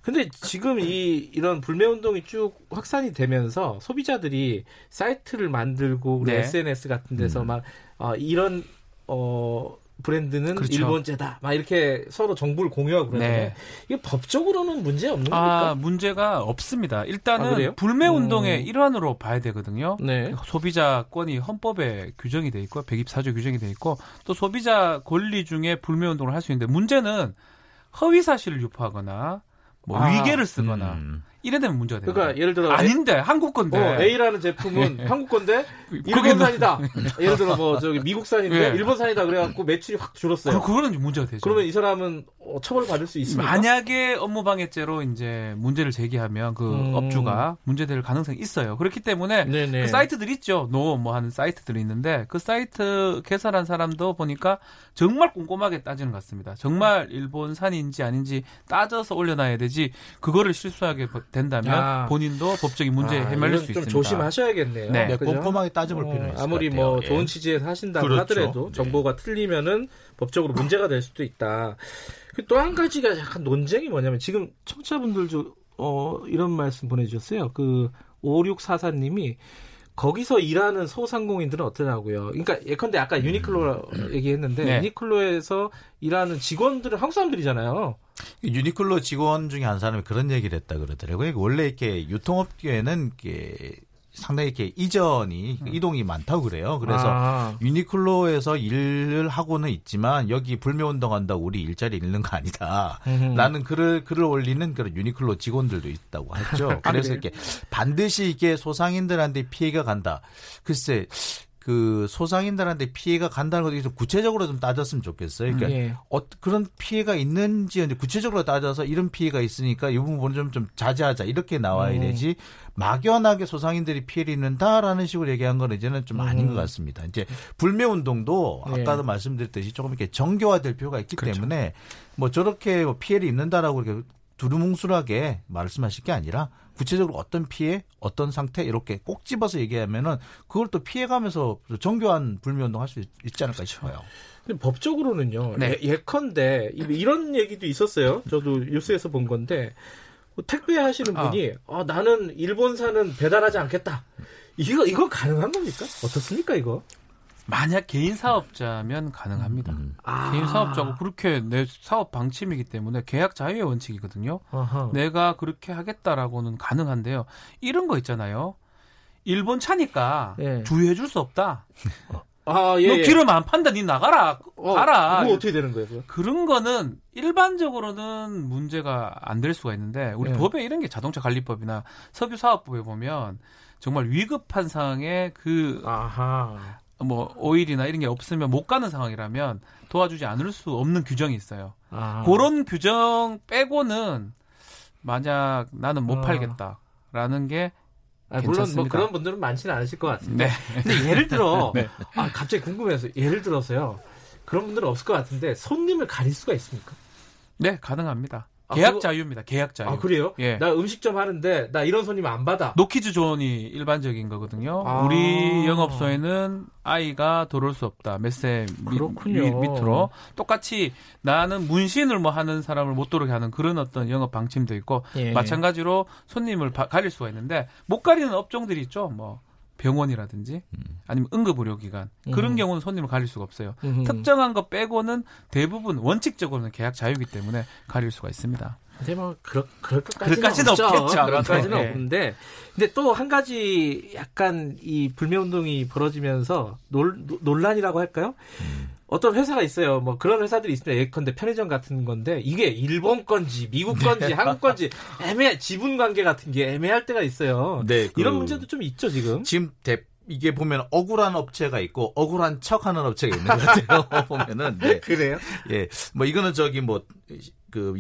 근데 지금 이 이런 불매 운동이 쭉 확산이 되면서 소비자들이 사이트를 만들고 네. SNS 같은 데서 음. 막 어, 이런 어 브랜드는 그렇죠. 일본제다. 막 이렇게 서로 정보를 공유하고 그러는데 네. 이게 법적으로는 문제 없는 겁니까? 아, 문제가 없습니다. 일단은 아, 불매 운동의 음. 일환으로 봐야 되거든요. 네. 소비자권이 헌법에 규정이 돼 있고 124조 규정이 돼 있고 또 소비자 권리 중에 불매 운동을 할 수 있는데 문제는 허위 사실을 유포하거나 뭐 아, 위계를 쓰거나 음. 이래 되면 문제가 돼요. 그러니까 예를 들어 아닌데 한국 건데 어, A라는 제품은 네. 한국 건데 일본산이다. <laughs> 예를 들어 뭐 저기 미국산인데 네. 일본산이다 그래갖고 매출이 확 줄었어요. 그, 거는 문제가 되죠. 그러면 이 사람은 어, 처벌 받을 수 있습니까? 만약에 업무방해죄로 이제 문제를 제기하면 그 음. 업주가 문제될 가능성이 있어요. 그렇기 때문에 그 사이트들 있죠. 노 뭐 하는 사이트들이 있는데 그 사이트 개설한 사람도 보니까 정말 꼼꼼하게 따지는 것 같습니다. 정말 일본산인지 아닌지 따져서 올려놔야 되지 그거를 실수하게 된다면 아. 본인도 법적인 문제 아, 헤맬 수 있습니다. 조심하셔야겠네요. 네. 네 꼼꼼하게 따져볼 필요는 어, 있을 아무리 뭐 예. 좋은 취지에서 하신다고 그렇죠. 하더라도 네. 정보가 틀리면은 법적으로 문제가 될 수도 있다. 그또한 가지가 약간 논쟁이 뭐냐면 지금 청취자분들도 어, 이런 말씀 보내주셨어요. 그 5644님이 거기서 일하는 소상공인들은 어떠냐고요. 그러니까 예컨대 아까 유니클로 음. 얘기했는데 네. 유니클로에서 일하는 직원들은 한국 사람들이잖아요. 유니클로 직원 중에 한 사람이 그런 얘기를 했다 그러더라고요. 원래 이렇게 유통업계는 이렇게 상당히 이렇게 이전이 음. 이동이 많다고 그래요. 그래서 아. 유니클로에서 일을 하고는 있지만 여기 불매 운동한다고 우리 일자리 잃는 거 아니다. 음. 라는 글을 글을 올리는 그런 유니클로 직원들도 있다고 <laughs> 했죠. 아, 그래서 아, 이렇게 반드시 이게 소상인들한테 피해가 간다. 글쎄 그 소상인들한테 피해가 간다는 것도 좀 구체적으로 좀 따졌으면 좋겠어요. 그러니까 예. 어, 그런 피해가 있는지 구체적으로 따져서 이런 피해가 있으니까 이 부분은 좀, 좀 자제하자 이렇게 나와야 음. 되지 막연하게 소상인들이 피해를 입는다라는 식으로 얘기한 건 이제는 좀 아닌 것 음. 같습니다. 이제 불매 운동도 예. 아까도 말씀드렸듯이 조금 이렇게 정교화될 필요가 있기 그렇죠. 때문에 뭐 저렇게 뭐 피해를 입는다라고 이렇게 두루뭉술하게 말씀하실 게 아니라 구체적으로 어떤 피해, 어떤 상태 이렇게 꼭 집어서 얘기하면은 그걸 또 피해가면서 정교한 불매운동 할 수 있지 않을까 그렇죠. 싶어요. 근데 법적으로는요. 네. 예, 예컨대 이런 얘기도 있었어요. 저도 뉴스에서 본 건데 뭐 택배 하시는 아. 분이 아, 나는 일본사는 배달하지 않겠다. 이거 이거 가능한 겁니까? 어떻습니까 이거? 만약 개인 사업자면 가능합니다. 음. 아. 개인 사업자고 그렇게 내 사업 방침이기 때문에 계약 자유의 원칙이거든요. 아하. 내가 그렇게 하겠다라고는 가능한데요. 이런 거 있잖아요. 일본 차니까 예. 주의해 줄 수 없다. 아, 예, 너 예. 기름 안 판다, 니 나가라, 어, 가라. 그거 어떻게 되는 거예요? 그거? 그런 거는 일반적으로는 문제가 안 될 수가 있는데 우리 예. 법에 이런 게 자동차 관리법이나 석유사업법에 보면 정말 위급한 상황에 그 아하. 뭐 오일이나 이런 게 없으면 못 가는 상황이라면 도와주지 않을 수 없는 규정이 있어요. 아. 그런 규정 빼고는 만약 나는 못 아. 팔겠다라는 게 아, 물론 뭐 그런 분들은 많지는 않으실 것 같은데. 네. 근데 예를 들어 <laughs> 네. 아 갑자기 궁금해서 예를 들어서요. 그런 분들은 없을 것 같은데 손님을 가릴 수가 있습니까? 네, 가능합니다. 아, 계약 자유입니다. 계약 자유. 아 그래요? 예. 나 음식점 하는데 나 이런 손님 안 받아. 노키즈 존이 일반적인 거거든요. 아. 우리 영업소에는 아이가 들어올 수 없다. 몇세 밑으로 똑같이 나는 문신을 뭐 하는 사람을 못 들어오게 하는 그런 어떤 영업 방침도 있고 예. 마찬가지로 손님을 바, 가릴 수가 있는데 못 가리는 업종들이 있죠. 뭐 병원이라든지 음. 아니면 응급의료기관 그런 음. 경우는 손님을 가릴 수가 없어요. 음. 특정한 거 빼고는 대부분 원칙적으로는 계약 자유이기 때문에 가릴 수가 있습니다. 근데 뭐 그럴, 그럴 것까지는, 없죠. 없겠죠. 그럴까지는 네. 없는데 근데 또 한 가지 약간 이 불매 운동이 벌어지면서 논, 논란이라고 할까요? 음. 어떤 회사가 있어요. 뭐 그런 회사들이 있습니다. 예컨대 편의점 같은 건데 이게 일본 건지 미국 건지 네. 한국 <laughs> 건지 애매 지분 관계 같은 게 애매할 때가 있어요. 네, 그, 이런 문제도 좀 있죠 지금. 지금 대, 이게 보면 억울한 업체가 있고 억울한 척하는 업체가 있는 것 같아요. <laughs> 보면은 네. 그래요? 예, 뭐 이거는 저기 뭐그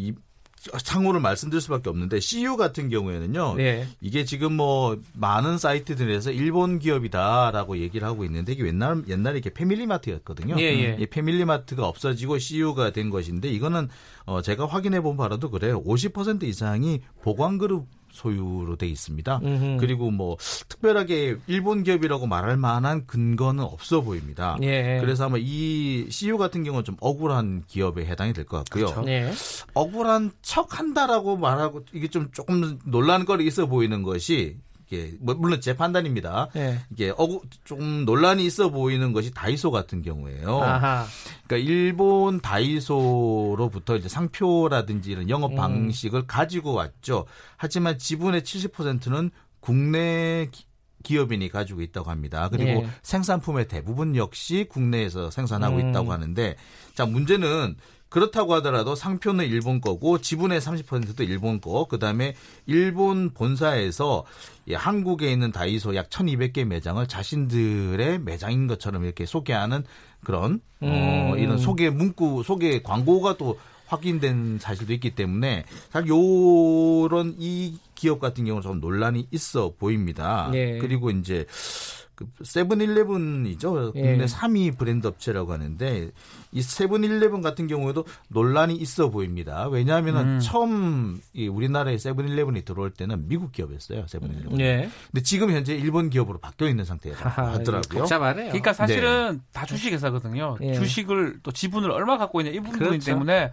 상호를 말씀드릴 수밖에 없는데 CU 같은 경우에는요. 네. 이게 지금 뭐 많은 사이트들에서 일본 기업이다라고 얘기를 하고 있는데 이게 옛날 옛날에 이게 패밀리마트였거든요. 예, 예. 이 패밀리마트가 없어지고 CU가 된 것인데 이거는 어 제가 확인해 본 바로도 그래요. 50% 이상이 보관그룹 소유로 돼 있습니다. 음흠. 그리고 뭐 특별하게 일본 기업이라고 말할 만한 근거는 없어 보입니다. 예. 그래서 아마 이 CEO 같은 경우는 좀 억울한 기업에 해당이 될 것 같고요. 그렇죠. 예. 억울한 척 한다라고 말하고 이게 좀 조금 논란거리 있어 보이는 것이 이게 뭐 물론 제 판단입니다. 네. 이게 어구 좀 논란이 있어 보이는 것이 다이소 같은 경우에요. 아하. 그러니까 일본 다이소로부터 이제 상표라든지 이런 영업 음. 방식을 음. 가지고 왔죠. 하지만 지분의 70%는 국내 기업인이 가지고 있다고 합니다. 그리고 예. 생산품의 대부분 역시 국내에서 생산하고 음. 있다고 하는데 자 문제는 그렇다고 하더라도 상표는 일본 거고 지분의 30%도 일본 거. 그다음에 일본 본사에서 한국에 있는 다이소 약 1,200개 매장을 자신들의 매장인 것처럼 이렇게 소개하는 그런 어, 음. 어 이런 소개 문구 소개 광고가 또 확인된 사실도 있기 때문에 사실 요런 이 기업 같은 경우는 좀 논란이 있어 보입니다. 네. 그리고 이제 그 세븐일레븐이죠. 국내 예. 3위 브랜드 업체라고 하는데 이 세븐일레븐 같은 경우에도 논란이 있어 보입니다. 왜냐하면은 음. 처음 이 우리나라에 세븐일레븐이 들어올 때는 미국 기업이었어요. 세븐일레븐. 예. 근데 지금 현재 일본 기업으로 바뀌어 있는 상태라고 하더라고요. 복잡하네요. 그러니까 사실은 네. 다 주식 회사거든요. 예. 주식을 또 지분을 얼마 갖고 있냐 이 부분 그렇죠. 때문에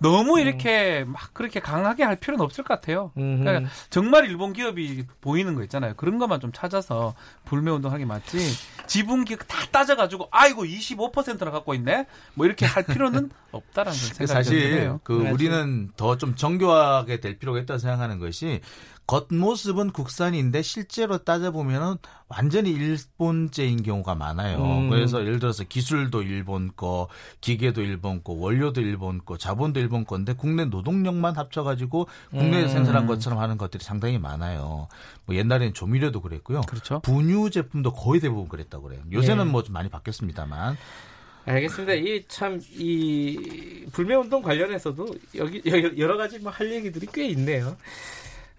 너무 음. 이렇게 음. 막 그렇게 강하게 할 필요는 없을 것 같아요. 그러니까 정말 일본 기업이 보이는 거 있잖아요. 그런 것만 좀 찾아서 불매 운동하기 맞지. 지분 기업 다 따져가지고 아이고 25%나 갖고 있네. 뭐 이렇게 할 필요는 <laughs> 없다라는 생각이 사실 드네요. 그 네. 우리는 더 좀 정교하게 될 필요가 있다고 생각하는 것이 겉모습은 국산인데 실제로 따져보면은 완전히 일본제인 경우가 많아요. 음. 그래서 예를 들어서 기술도 일본 거, 기계도 일본 거, 원료도 일본 거, 자본도 일본 건데 국내 노동력만 합쳐가지고 국내에서 음. 생산한 것처럼 하는 것들이 상당히 많아요. 뭐 옛날에는 조미료도 그랬고요. 그렇죠. 분유 제품도 거의 대부분 그랬다고 그래요. 요새는 네. 뭐좀 많이 바뀌었습니다만. 알겠습니다. 이참이 불매 운동 관련해서도 여기 여러 가지 뭐 할 얘기들이 꽤 있네요.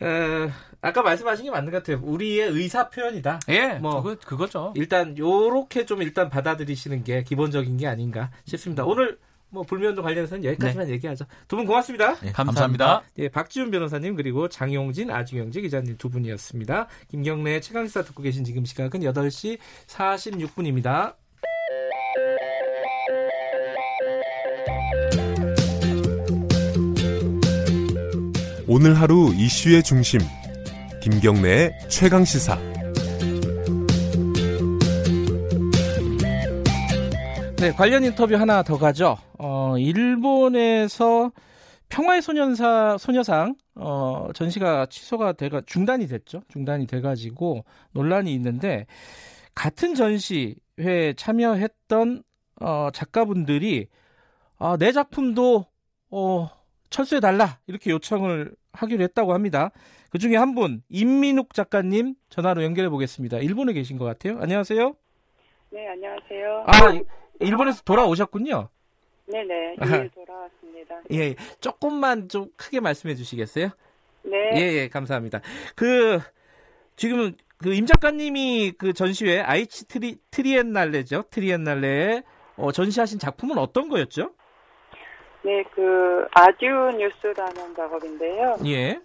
어, 아까 말씀하신 게 맞는 것 같아요. 우리의 의사 표현이다. 예, 뭐 그거, 그거죠. 일단 요렇게 좀 일단 받아들이시는 게 기본적인 게 아닌가 싶습니다. 오늘 뭐 불면도 관련해서는 여기까지만 네. 얘기하죠. 두 분 고맙습니다. 네, 감사합니다. 감사합니다. 예, 박지훈 변호사님 그리고 장용진 아주경제 기자님 두 분이었습니다. 김경래 최강시사 듣고 계신 지금 시각은 8시 46분입니다. 오늘 하루 이슈의 중심 김경래의 최강 시사. 네 관련 인터뷰 하나 더 가죠. 어, 일본에서 평화의 소년사 소녀상 어, 전시가 취소가 돼가 중단이 됐죠. 중단이 돼가지고 논란이 있는데 같은 전시회에 참여했던 어, 작가분들이 아, 내 작품도 어, 철수해 달라 이렇게 요청을 하기로 했다고 합니다. 그 중에 한 분, 임민욱 작가님 전화로 연결해 보겠습니다. 일본에 계신 것 같아요. 안녕하세요. 네, 안녕하세요. 아, 일본에서 돌아오셨군요. 네네, 예, 돌아왔습니다. 예, 조금만 좀 크게 말씀해 주시겠어요? 네. 예, 예, 감사합니다. 그, 지금은 그 임 작가님이 그 전시회 아이치 트리, 트리엔날레죠. 트리엔날레에 어, 전시하신 작품은 어떤 거였죠? 네, 그 아듀 뉴스라는 작업인데요. 예.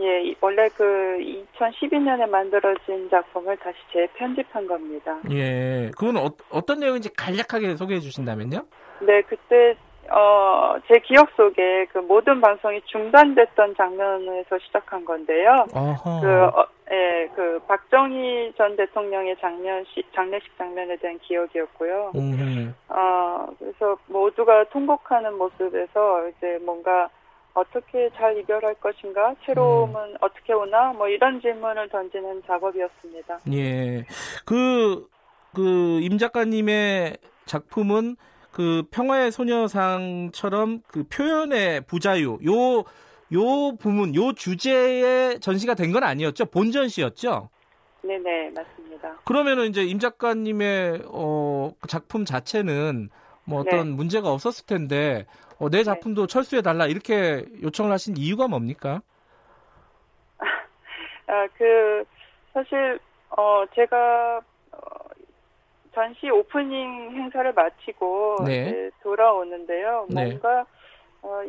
예, 원래 그 2012년에 만들어진 작품을 다시 재편집한 겁니다. 예, 그건 어, 어떤 내용인지 간략하게 소개해 주신다면요? 네, 그때 어, 제 기억 속에 그 모든 방송이 중단됐던 장면에서 시작한 건데요. 그, 어, 예, 그 박정희 전 대통령의 장면 장례식 장면에 대한 기억이었고요. 음. 어, 그래서 모두가 통곡하는 모습에서 이제 뭔가 어떻게 잘 이별할 것인가, 새로움은 음. 어떻게 오나, 뭐 이런 질문을 던지는 작업이었습니다. 예, 그, 그, 임 작가님의 작품은 그 평화의 소녀상처럼 그 표현의 부자유 요 요 부분 요 주제에 전시가 된 건 아니었죠 본 전시였죠. 네네 맞습니다. 그러면은 이제 임 작가님의 어 그 작품 자체는 뭐 어떤 네. 문제가 없었을 텐데 어, 내 네. 작품도 네. 철수해 달라 이렇게 요청을 하신 이유가 뭡니까? <laughs> 아 그 사실 어 제가 전시 오프닝 행사를 마치고 네. 돌아오는데요. 네. 뭔가 어,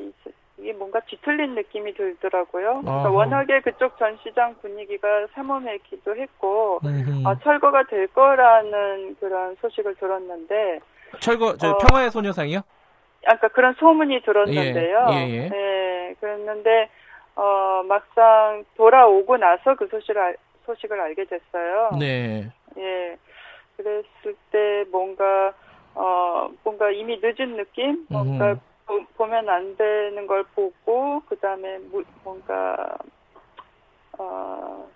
이게 뭔가 뒤틀린 느낌이 들더라고요. 그러니까 워낙에 그쪽 전시장 분위기가 삼엄했기도 했고 어, 철거가 될 거라는 그런 소식을 들었는데 철거 저 어, 평화의 소녀상이요? 아까 그런 소문이 들었는데요. 예, 예, 예. 네, 그랬는데 어, 막상 돌아오고 나서 그 소식을 소식을 알게 됐어요. 네. 예. 그랬을 때 뭔가 어 뭔가 이미 늦은 느낌 뭔가 보, 보면 안 되는 걸 보고 그 다음에 뭔가 어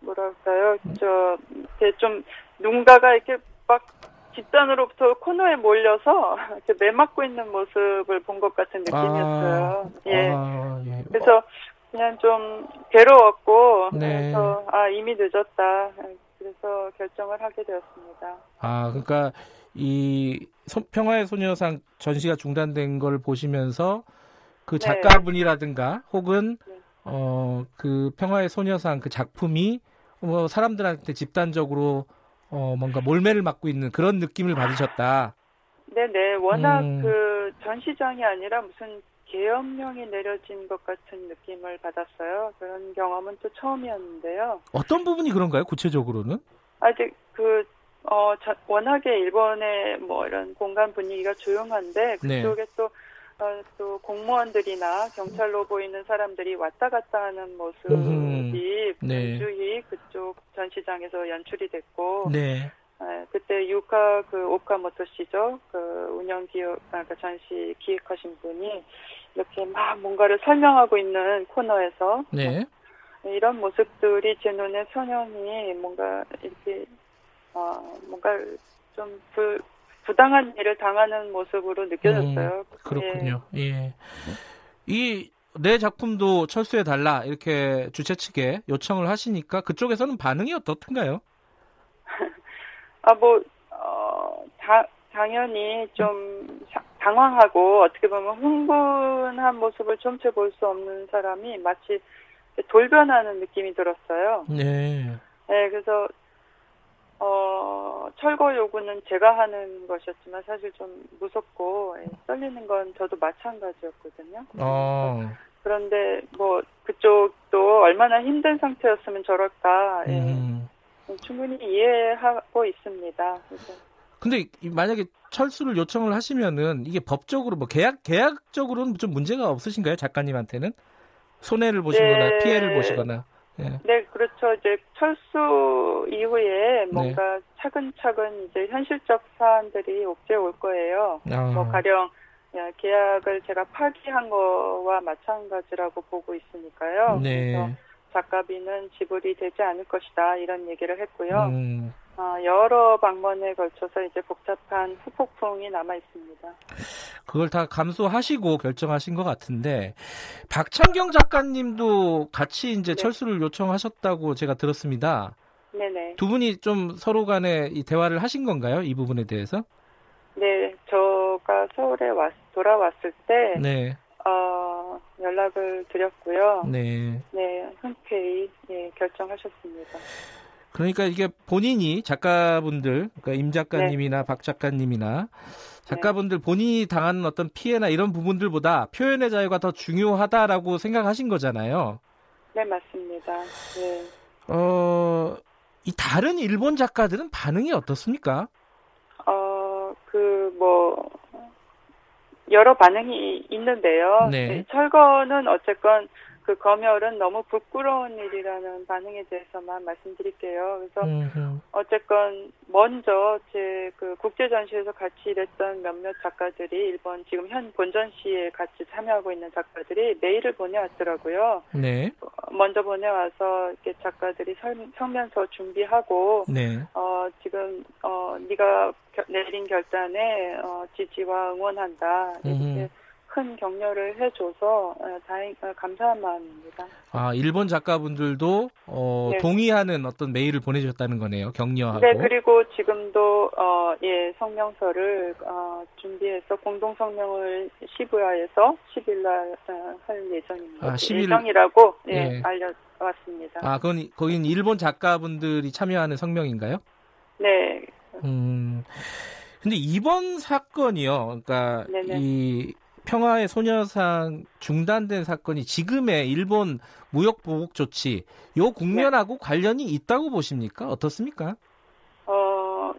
뭐랄까요 저 이렇게 좀 누군가가 이렇게 막 뒷단으로부터 코너에 몰려서 이렇게 매맞고 있는 모습을 본 것 같은 느낌이었어요. 아, 예. 아, 예. 그래서 그냥 좀 괴로웠고 네. 그래서 아 이미 늦었다 그래서 결정을 하게 되었습니다. 아, 그러니까 이 평화의 소녀상 전시가 중단된 걸 보시면서 그 네. 작가분이라든가 혹은 네. 어 그 평화의 소녀상 그 작품이 뭐 사람들한테 집단적으로 어 뭔가 몰매를 맞고 있는 그런 느낌을 받으셨다. 네네 워낙 음. 그 전시장이 아니라 무슨 계엄령이 내려진 것 같은 느낌을 받았어요. 그런 경험은 또 처음이었는데요. 어떤 부분이 그런가요, 구체적으로는? 아직 그, 어, 자, 워낙에 일본의 뭐 이런 공간 분위기가 조용한데, 네. 그쪽에 네. 또, 어, 또 공무원들이나 경찰로 보이는 사람들이 왔다 갔다 하는 모습이 음, 네. 분주히 그쪽 전시장에서 연출이 됐고, 네. 네, 그때 유카 그 오카모토 씨죠. 그 운영 기업, 그러니까 전시 기획하신 분이 이렇게 막 뭔가를 설명하고 있는 코너에서 네. 이런 모습들이 제 눈에 소년이 뭔가 이렇게 어 뭔가 좀 부, 부당한 일을 당하는 모습으로 느껴졌어요. 음, 그렇군요. 예. 예. 이 내 작품도 철수해 달라 이렇게 주최 측에 요청을 하시니까 그쪽에서는 반응이 어떻던가요? <laughs> 아 뭐 어, 다, 당연히 좀 당황하고 어떻게 보면 흥분한 모습을 좀채 볼수 없는 사람이 마치 돌변하는 느낌이 들었어요. 네. 네, 그래서 어, 철거 요구는 제가 하는 것이었지만 사실 좀 무섭고 예, 떨리는 건 저도 마찬가지였거든요. 어. 그런데 뭐 그쪽도 얼마나 힘든 상태였으면 저럴까 예, 음. 충분히 이해하고 있습니다. 그래서. 근데 만약에 철수를 요청을 하시면은 이게 법적으로 뭐 계약 계약적으로는 좀 문제가 없으신가요 작가님한테는 손해를 보시거나 네. 피해를 보시거나. 예. 네, 그렇죠. 이제 철수 이후에 뭔가 네. 차근차근 이제 현실적 사안들이 옥죄 올 거예요. 아. 뭐 가령 계약을 제가 파기한 거와 마찬가지라고 보고 있으니까요. 네. 그래서 작가비는 지불이 되지 않을 것이다 이런 얘기를 했고요. 음. 어, 여러 방면에 걸쳐서 이제 복잡한 후폭풍이 남아 있습니다. 그걸 다 감수하시고 결정하신 것 같은데 박창경 작가님도 같이 이제 네. 철수를 요청하셨다고 제가 들었습니다. 네네. 두 분이 좀 서로 간에 이 대화를 하신 건가요? 이 부분에 대해서? 네, 저가 서울에 왔, 돌아왔을 때 네. 어, 연락을 드렸고요. 네. 네, 흔쾌히 예, 결정하셨습니다. 그러니까 이게 본인이 작가분들, 그러니까 임 작가님이나 네. 박 작가님이나 작가분들 본인이 당하는 어떤 피해나 이런 부분들보다 표현의 자유가 더 중요하다라고 생각하신 거잖아요. 네, 맞습니다. 네. 어, 이 다른 일본 작가들은 반응이 어떻습니까? 어, 그, 뭐, 여러 반응이 있는데요. 네. 네 철거는 어쨌건 그 검열은 너무 부끄러운 일이라는 반응에 대해서만 말씀드릴게요. 그래서 음흠. 어쨌건 먼저 제 그 국제 전시에서 같이 일했던 몇몇 작가들이 일본 지금 현 본전시에 같이 참여하고 있는 작가들이 메일을 보내왔더라고요. 네. 먼저 보내와서 이렇게 작가들이 설, 성면서 준비하고 네. 어 지금 어 네가 내린 결단에 어 지지와 응원한다 이렇게. 음. 큰 격려를 해줘서 어, 다행 어, 감사한 마음입니다. 아 일본 작가분들도 어, 네. 동의하는 어떤 메일을 보내주셨다는 거네요. 격려하고. 네 그리고 지금도 어, 예 성명서를 어, 준비해서 공동 성명을 시부야에서 10일날 어, 할 예정입니다. 아, 10일... 예정이라고 예, 예. 알려왔습니다. 아 그건 거긴 일본 작가분들이 참여하는 성명인가요? 네. 음. 근데 이번 사건이요. 그러니까 네네. 이 평화의 소녀상 중단된 사건이 지금의 일본 무역 보복 조치 요 국면하고 네. 관련이 있다고 보십니까? 어떻습니까? 어,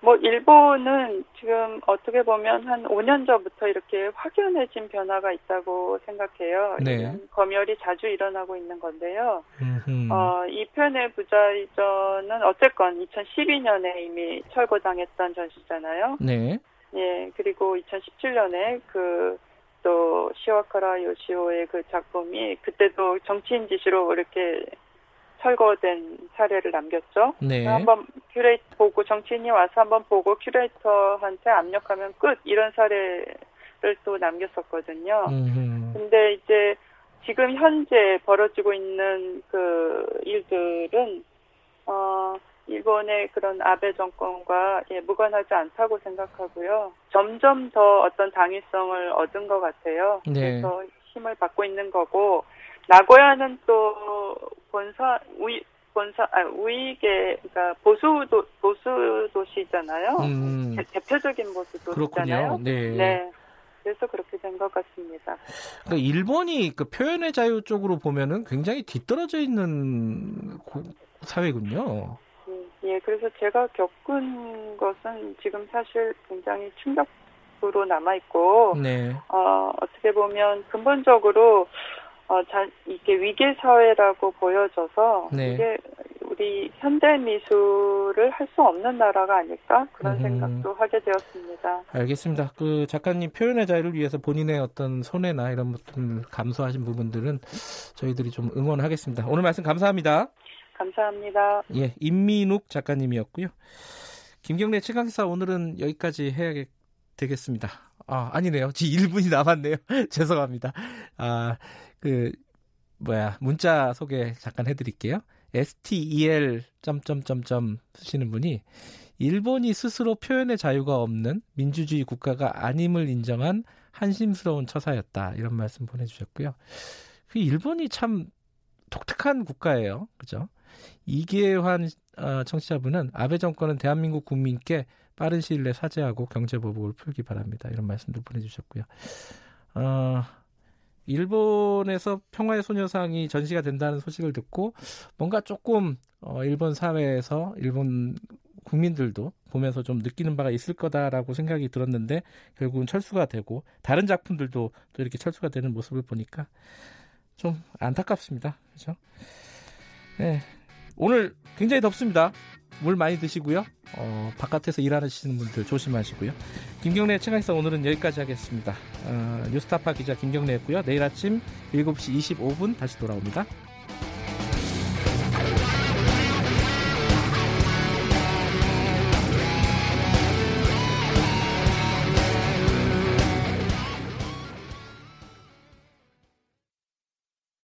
뭐 일본은 지금 어떻게 보면 한 5년 전부터 이렇게 확연해진 변화가 있다고 생각해요. 네. 검열이 자주 일어나고 있는 건데요. 어, 이 편의 부자이전은 어쨌건 2012년에 이미 철거당했던 전시잖아요. 네. 예, 그리고 2017년에 그, 또, 시와카라 요시오의 그 작품이 그때도 정치인 지시로 이렇게 철거된 사례를 남겼죠. 네. 한번 큐레이터 보고 정치인이 와서 한번 보고 큐레이터한테 압력하면 끝 이런 사례를 또 남겼었거든요. 음흠. 근데 이제 지금 현재 벌어지고 있는 그 일들은 어 일본의 그런 아베 정권과 예, 무관하지 않다고 생각하고요. 점점 더 어떤 당위성을 얻은 것 같아요. 네. 그래서 힘을 받고 있는 거고 나고야는 또 본사 우이 본사 아 우익의 그러니까 보수 도 보수 도시잖아요. 음. 대, 표적인 보수 도시잖아요. 네. 네. 그래서 그렇게 된 것 같습니다. 그러니까 일본이 그 표현의 자유 쪽으로 보면은 굉장히 뒤떨어져 있는 사회군요. 예, 그래서 제가 겪은 것은 지금 사실 굉장히 충격으로 남아있고, 네. 어, 어떻게 보면 근본적으로, 어, 자, 이게 위계 사회라고 보여져서, 네. 이게 우리 현대 미술을 할 수 없는 나라가 아닐까 그런 음. 생각도 하게 되었습니다. 알겠습니다. 그 작가님 표현의 자유를 위해서 본인의 어떤 손해나 이런 것들 감수하신 부분들은 저희들이 좀 응원하겠습니다. 오늘 말씀 감사합니다. 감사합니다. 예, 임민욱 작가님이었고요. 김경래 최강사 오늘은 여기까지 해야 되겠습니다. 아, 아니네요. 지 1분이 남았네요. <laughs> 죄송합니다. 아, 그, 뭐야, 문자 소개 잠깐 해드릴게요. STEL 점점점점 쓰시는 분이 일본이 스스로 표현의 자유가 없는 민주주의 국가가 아님을 인정한 한심스러운 처사였다. 이런 말씀 보내주셨고요. 그 일본이 참 독특한 국가예요. 그죠? 이계환 어, 청취자분은 아베 정권은 대한민국 국민께 빠른 시일 내에 사죄하고 경제 보복을 풀기 바랍니다. 이런 말씀도 보내주셨고요. 어, 일본에서 평화의 소녀상이 전시가 된다는 소식을 듣고 뭔가 조금 어, 일본 사회에서 일본 국민들도 보면서 좀 느끼는 바가 있을 거다라고 생각이 들었는데 결국은 철수가 되고 다른 작품들도 또 이렇게 철수가 되는 모습을 보니까 좀 안타깝습니다. 그렇죠? 네. 오늘 굉장히 덥습니다. 물 많이 드시고요. 어, 바깥에서 일하시는 분들 조심하시고요. 김경래 최강사 오늘은 여기까지 하겠습니다. 어, 뉴스타파 기자 김경래였고요. 내일 아침 7시 25분 다시 돌아옵니다.